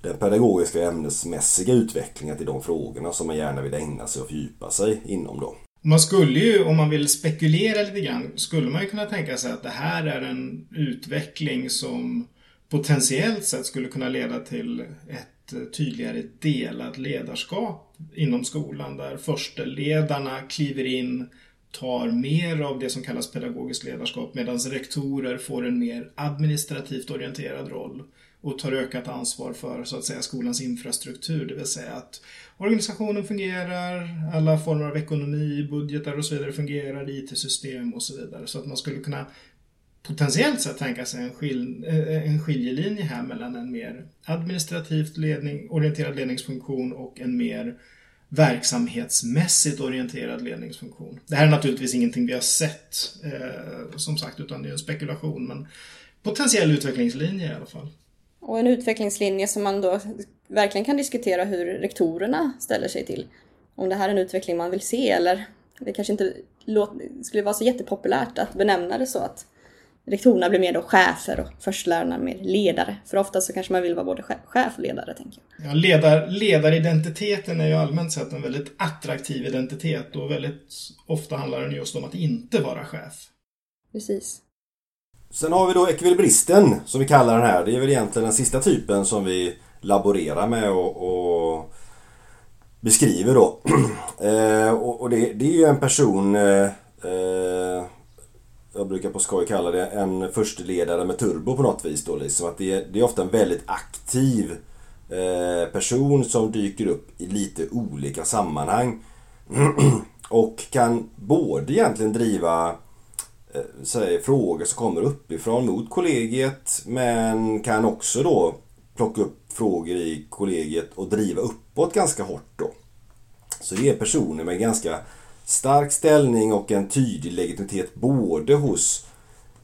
den pedagogiska ämnesmässiga utvecklingen till de frågorna som man gärna vill ägna sig och fördjupa sig inom då. Man skulle ju, om man vill spekulera lite grann, skulle man ju kunna tänka sig att det här är en utveckling som potentiellt sett skulle kunna leda till ett eh, tydligare delat ledarskap inom skolan där försteledarna kliver in, tar mer av det som kallas pedagogiskt ledarskap medan rektorer får en mer administrativt orienterad roll och tar ökat ansvar för så att säga skolans infrastruktur, det vill säga att organisationen fungerar, alla former av ekonomi, budgetar och så vidare fungerar, IT-system och så vidare. Så att man skulle kunna potentiellt sett tänka sig en, skil, eh, en skiljelinje här mellan en mer administrativt ledning, orienterad ledningsfunktion och en mer verksamhetsmässigt orienterad ledningsfunktion. Det här är naturligtvis ingenting vi har sett, eh, som sagt, utan det är en spekulation, men potentiell utvecklingslinje i alla fall. Och en utvecklingslinje som man då verkligen kan diskutera hur rektorerna ställer sig till. Om det här är en utveckling man vill se eller det kanske inte skulle vara så jättepopulärt att benämna det så att rektorerna blir mer då chefer och förstelärarna mer ledare. För ofta så kanske man vill vara både chef och ledare, tänker jag. Ja, ledar, ledaridentiteten är ju allmänt sett en väldigt attraktiv identitet och väldigt ofta handlar den just om att inte vara chef. Precis. Sen har vi då ekvilibristen som vi kallar den här. Det är väl egentligen den sista typen som vi laborerar med och, och beskriver då. [CLEARS THROAT] eh, och, och det, det, är ju en person eh, eh, jag brukar på skoj kalla det en försteledare med turbo på något vis då liksom. Att det, är, det är ofta en väldigt aktiv eh, person som dyker upp i lite olika sammanhang. [CLEARS THROAT] och kan både egentligen driva Eh, säg, frågor som kommer uppifrån mot kollegiet men kan också då plocka upp frågor i kollegiet och driva uppåt ganska hårt då. Så det är personer med ganska stark ställning och en tydlig legitimitet både hos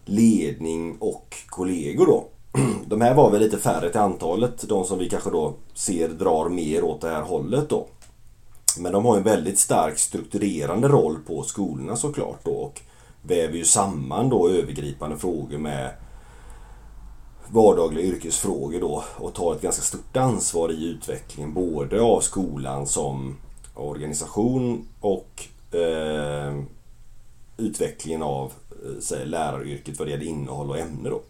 ledning och kollegor då. [CLEARS THROAT] De här var väl lite färre till antalet, de som vi kanske då ser drar mer åt det här hållet då. Men de har en väldigt stark strukturerande roll på skolorna såklart då. Och väver ju samman då övergripande frågor med vardagliga yrkesfrågor då och tar ett ganska stort ansvar i utvecklingen både av skolan som organisation och eh, utvecklingen av eh, säg, läraryrket vad det gäller innehåll och ämne då.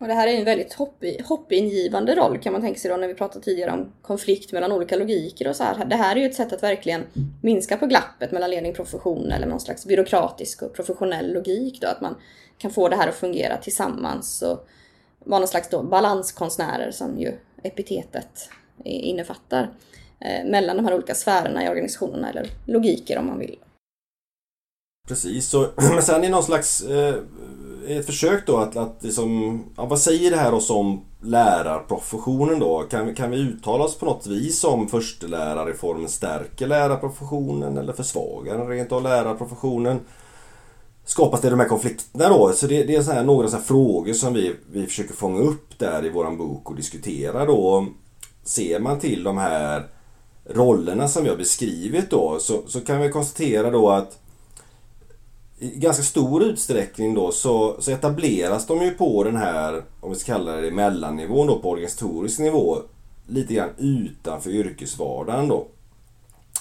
Och det här är en väldigt hopp, hoppingivande roll kan man tänka sig då när vi pratade tidigare om konflikt mellan olika logiker och så här. Det här är ju ett sätt att verkligen minska på glappet mellan ledning och profession eller någon slags byråkratisk och professionell logik då. Att man kan få det här att fungera tillsammans och vara någon slags då balanskonstnärer som ju epitetet innefattar. Eh, mellan de här olika sfärerna i organisationerna eller logiker om man vill. Precis, så, [CLEARS THROAT] men sen i någon slags eh, ett försök då att, att liksom, ja, vad säger det här oss om lärarprofessionen då? Kan, kan vi uttala oss på något vis om förstelärarreformen stärker lärarprofessionen eller försvagar den rent av lärarprofessionen? Skapas det de här konflikterna då? Så det, det är så här, några så här frågor som vi, vi försöker fånga upp där i våran bok och diskutera då. Ser man till de här rollerna som vi har beskrivit då så, så kan vi konstatera då att i ganska stor utsträckning då så, så etableras de ju på den här, om vi ska kalla det mellannivån då, på organisatorisk nivå. Lite grann utanför yrkesvardagen då.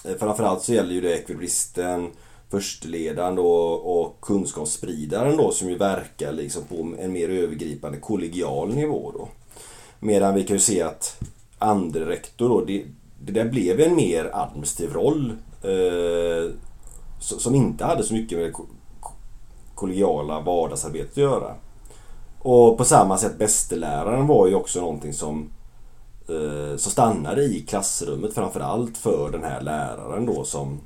Eh, framförallt så gäller ju det ekvilibristen, försteledaren då och kunskapsspridaren då som ju verkar liksom på en mer övergripande kollegial nivå då. Medan vi kan ju se att andre rektor då, det, där blev en mer administrativ roll eh, som inte hade så mycket med kollegiala vardagsarbetet att göra. Och på samma sätt bästeläraren var ju också någonting som eh, som stannade i klassrummet framförallt för den här läraren då som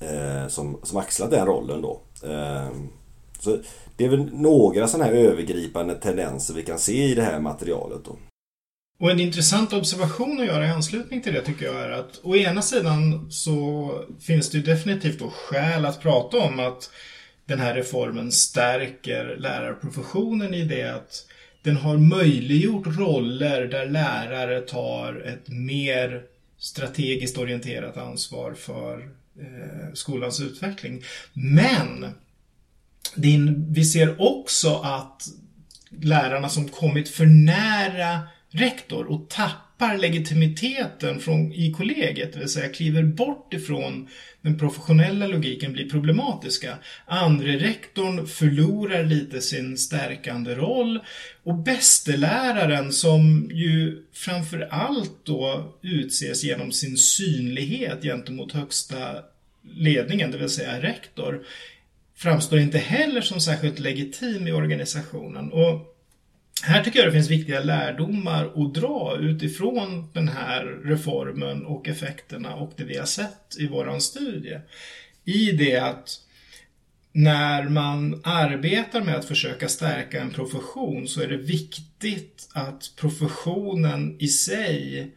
eh, som, som axlat den rollen då. Eh, så det är väl några sådana här övergripande tendenser vi kan se i det här materialet då. Och en intressant observation att göra i anslutning till det tycker jag är att å ena sidan så finns det ju definitivt då skäl att prata om att den här reformen stärker lärarprofessionen i det att den har möjliggjort roller där lärare tar ett mer strategiskt orienterat ansvar för eh, skolans utveckling. Men din, vi ser också att lärarna som kommit för nära rektor och tappar legitimiteten från, i kollegiet, det vill säga kliver bort ifrån den professionella logiken blir problematiska. Andre rektorn förlorar lite sin stärkande roll och bästeläraren som ju framför allt då utses genom sin synlighet gentemot högsta ledningen, det vill säga rektor, framstår inte heller som särskilt legitim i organisationen. Och här tycker jag det finns viktiga lärdomar att dra utifrån den här reformen och effekterna och det vi har sett i våran studie. I det att när man arbetar med att försöka stärka en profession så är det viktigt att professionen i sig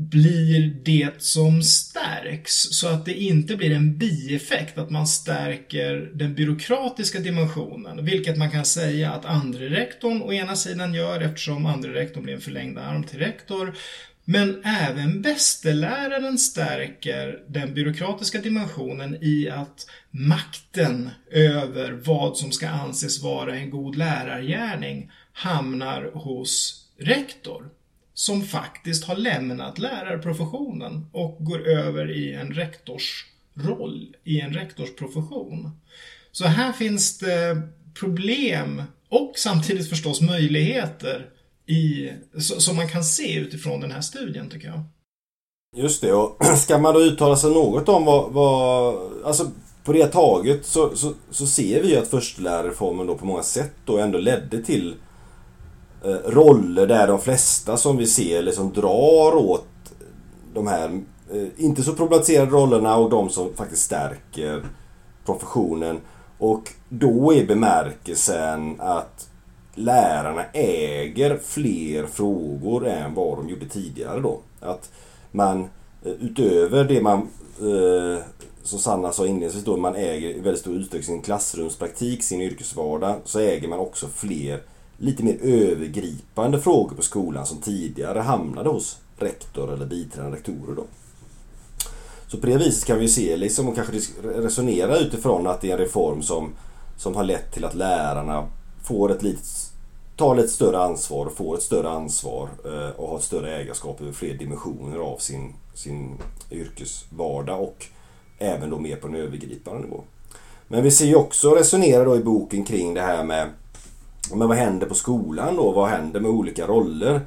blir det som stärks så att det inte blir en bieffekt att man stärker den byråkratiska dimensionen, vilket man kan säga att andre rektorn å ena sidan gör eftersom andre rektorn blir en förlängd arm till rektor, men även bästeläraren stärker den byråkratiska dimensionen i att makten över vad som ska anses vara en god lärargärning hamnar hos rektor som faktiskt har lämnat lärarprofessionen och går över i en rektorsroll, i en rektorsprofession. Så här finns det problem och samtidigt förstås möjligheter i, som man kan se utifrån den här studien tycker jag. Just det, och [CLEARS THROAT] ska man då uttala sig något om vad, vad alltså på det taget så, så, så ser vi ju att förstelärarreformen då på många sätt då ändå ledde till Eh, roller där de flesta som vi ser liksom drar åt de här eh, inte så problematiserade rollerna och de som faktiskt stärker professionen. Och då är bemärkelsen att lärarna äger fler frågor än vad de gjorde tidigare då. Att man eh, utöver det man som Sanna sa inledningsvis då, man äger i väldigt stor utsträckning sin klassrumspraktik, sin yrkesvardag, så äger man också fler lite mer övergripande frågor på skolan som tidigare hamnade hos rektor eller biträdande rektorer. Då. Så på det viset kan vi se liksom och kanske resonera utifrån att det är en reform som, som har lett till att lärarna får ett litet, tar lite större ansvar och får ett större ansvar eh, och har ett större ägarskap över fler dimensioner av sin, sin yrkesvardag och även då mer på en övergripande nivå. Men vi ser ju också resonera då i boken kring det här med men vad händer på skolan då? Vad händer med olika roller?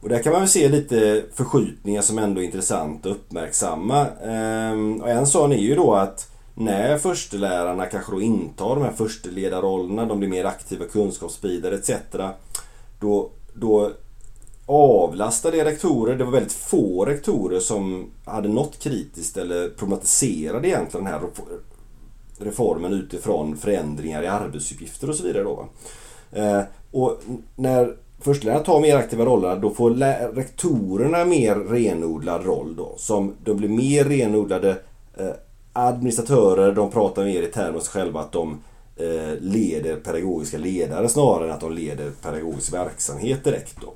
Och där kan man väl se lite förskjutningar som ändå är intressant att uppmärksamma. Ehm, och en sån är ju då att när förstelärarna kanske då intar de här försteledarrollerna, de blir mer aktiva kunskapsspridare etc. Då, då avlastar det rektorer. Det var väldigt få rektorer som hade något kritiskt eller problematiserade egentligen den här reformen utifrån förändringar i arbetsuppgifter och så vidare. Då. Eh, och när förstelärarna tar mer aktiva roller då får rektorerna mer renodlad roll då. Som de blir mer renodlade eh, administratörer, de pratar mer i termer av sig själva att de eh, leder pedagogiska ledare snarare än att de leder pedagogisk verksamhet direkt då.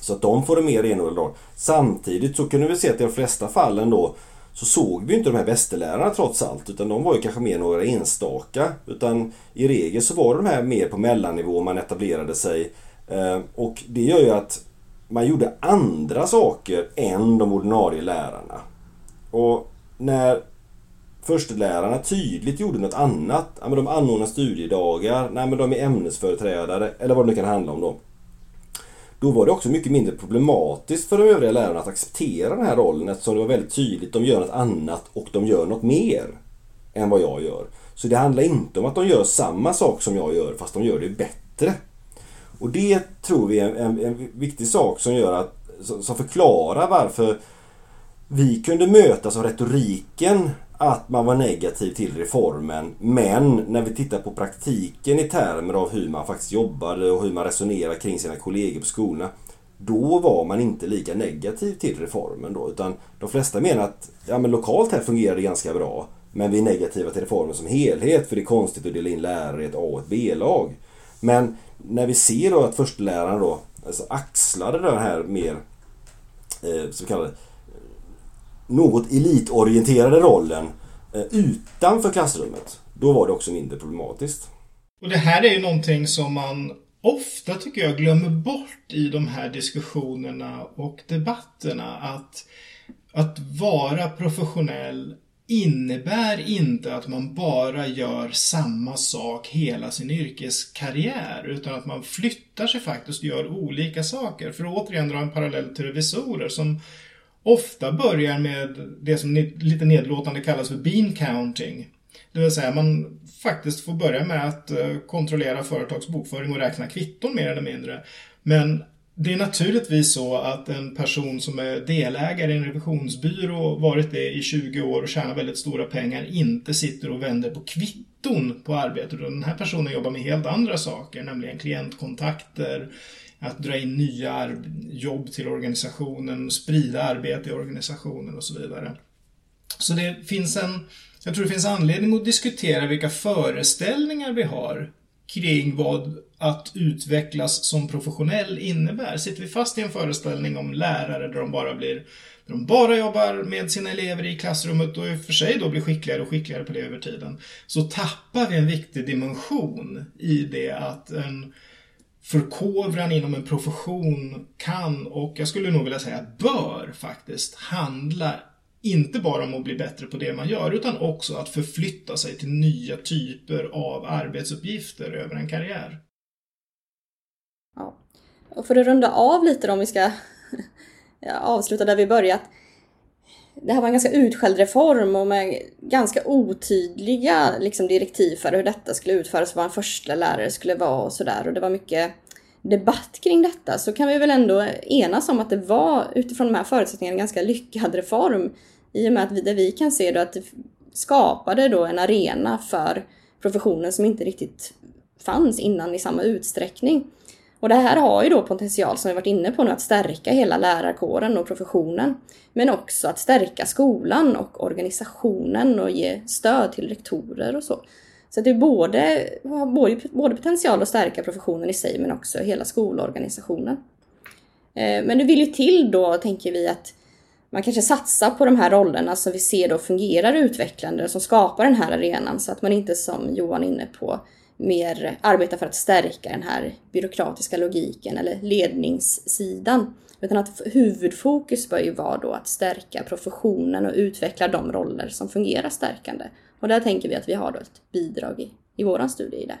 Så att de får en mer renodlad roll. Samtidigt så kunde vi se att i de flesta fallen då så såg vi inte de här västerlärarna trots allt utan de var ju kanske mer några enstaka. Utan i regel så var de här mer på mellannivå, man etablerade sig. Eh, och det gör ju att man gjorde andra saker än de ordinarie lärarna. Och när förstelärarna tydligt gjorde något annat, ja men de anordnar studiedagar, nej men de är ämnesföreträdare eller vad det nu kan handla om då. Då var det också mycket mindre problematiskt för de övriga lärarna att acceptera den här rollen eftersom det var väldigt tydligt. De gör något annat och de gör något mer än vad jag gör. Så det handlar inte om att de gör samma sak som jag gör fast de gör det bättre. Och det tror vi är en, en, en viktig sak som gör att som förklarar varför vi kunde mötas av retoriken att man var negativ till reformen. Men när vi tittar på praktiken i termer av hur man faktiskt jobbade och hur man resonerade kring sina kollegor på skolorna. Då var man inte lika negativ till reformen då. Utan de flesta menar att ja, men lokalt här fungerar det ganska bra. Men vi är negativa till reformen som helhet för det är konstigt att dela in lärare i ett A och ett B-lag. Men när vi ser då att förstelärarna då alltså axlade den här mer eh, så kallade något elitorienterade rollen eh, utanför klassrummet. Då var det också mindre problematiskt. Och det här är ju någonting som man ofta tycker jag glömmer bort i de här diskussionerna och debatterna. Att, att vara professionell innebär inte att man bara gör samma sak hela sin yrkeskarriär utan att man flyttar sig faktiskt och gör olika saker. För att återigen dra en parallell till revisorer som ofta börjar med det som lite nedlåtande kallas för bean counting. Det vill säga man faktiskt får börja med att eh, kontrollera kontrollera företagsbokföring och räkna kvitton mer eller mindre. Men det är naturligtvis så att en person som är delägare i en revisionsbyrå, varit det i 20 år och tjänar väldigt stora pengar, inte sitter och vänder på kvitton på arbetet. Den här personen jobbar med helt andra saker, nämligen klientkontakter, att dra in nya jobb till organisationen, sprida arbete i organisationen och så vidare. Så det finns en, jag tror det finns anledning att diskutera vilka föreställningar vi har kring vad att utvecklas som professionell innebär. Sitter vi fast i en föreställning om lärare där de bara blir där de bara jobbar med sina elever i klassrummet och i och för sig då blir skickligare och skickligare på det över tiden. Så tappar vi en viktig dimension i det att en förkovran inom en profession kan och jag skulle nog vilja säga bör faktiskt handla inte bara om att bli bättre på det man gör utan också att förflytta sig till nya typer av arbetsuppgifter över en karriär. Ja. Och för att runda av lite då, om vi ska [LAUGHS] avsluta där vi börjat. Det här var en ganska utskälld reform och med ganska otydliga liksom, direktiv för hur detta skulle utföras, vad en första lärare skulle vara och sådär. Och det var mycket debatt kring detta så kan vi väl ändå enas om att det var utifrån de här förutsättningarna en ganska lyckad reform. I och med att vi, det vi kan se då att det skapade då en arena för professionen som inte riktigt fanns innan i samma utsträckning. Och det här har ju då potential, som vi varit inne på nu, att stärka hela lärarkåren och professionen. Men också att stärka skolan och organisationen och ge stöd till rektorer och så. Så det är både, har både, både potential att stärka professionen i sig men också hela skolorganisationen. Eh, men det vill ju till då, tänker vi, att man kanske satsar på de här rollerna som vi ser då fungerar utvecklande, som skapar den här arenan så att man inte som Johan är inne på mer arbetar för att stärka den här byråkratiska logiken eller ledningssidan. Utan att huvudfokus bör ju vara då att stärka professionen och utveckla de roller som fungerar stärkande. Och där tänker vi att vi har då ett bidrag i, i våran studie i det.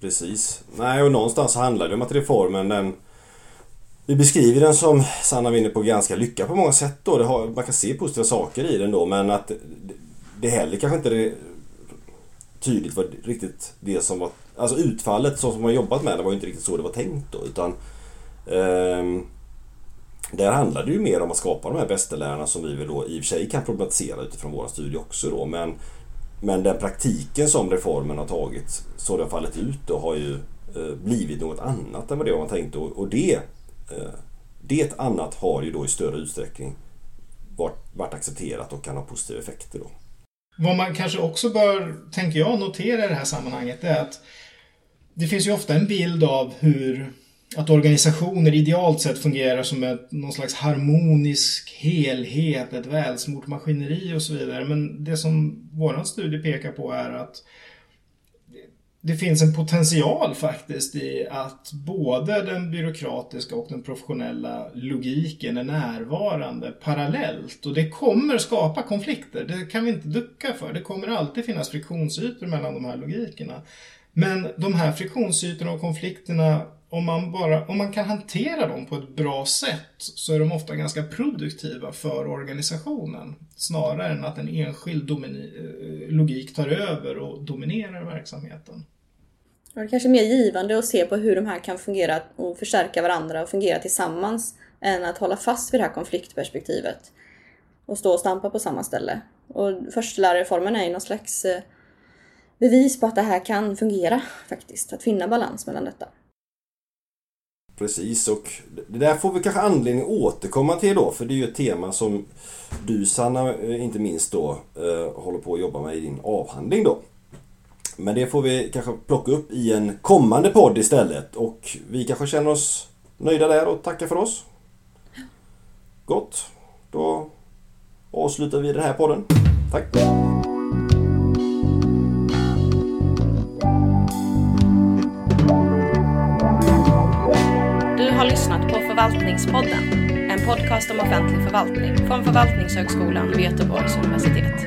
Precis. Nej, och någonstans handlar det om att reformen den vi beskriver den som Sanna var inne på ganska lyckad på många sätt då. Det har, man kan se positiva saker i den då men att det heller kanske inte tydligt var riktigt det som var... Alltså utfallet så som man jobbat med det var ju inte riktigt så det var tänkt då utan eh, där handlar det ju mer om att skapa de här bästa lärarna som vi väl då i och för sig kan problematisera utifrån våra studier också då men men den praktiken som reformen har tagit så det har fallit ut då har ju eh, blivit något annat än vad det var tänkt och, och det eh, det annat har ju då i större utsträckning varit, varit accepterat och kan ha positiva effekter då. Vad man kanske också bör, tänker jag, notera i det här sammanhanget är att det finns ju ofta en bild av hur att organisationer idealt sett fungerar som ett, någon slags harmonisk helhet, ett välsmort maskineri och så vidare. Men det som våran studie pekar på är att det finns en potential faktiskt i att både den byråkratiska och den professionella logiken är närvarande parallellt. Och det kommer skapa konflikter, det kan vi inte ducka för. Det kommer alltid finnas friktionsytor mellan de här logikerna. Men de här friktionsytorna och konflikterna, om man, bara, om man kan hantera dem på ett bra sätt så är de ofta ganska produktiva för organisationen. Snarare än att en enskild eh, logik tar över och dominerar verksamheten. det är kanske mer givande att se på hur de här kan fungera och förstärka varandra och fungera tillsammans än att hålla fast vid det här konfliktperspektivet och stå och stampa på samma ställe. Och förstelärarreformen är ju någon slags eh, bevis på att det här kan fungera faktiskt, att finna balans mellan detta. Precis och det där får vi kanske anledning att återkomma till då för det är ju ett tema som du Sanna eh, inte minst då eh, håller på att jobba med i din avhandling då. Men det får vi kanske plocka upp i en kommande podd istället och vi kanske känner oss nöjda där och tackar för oss. Gott, då avslutar vi den här podden. Tack! Har lyssnat på Förvaltningspodden, en podcast om offentlig förvaltning från Förvaltningshögskolan vid Göteborgs universitet.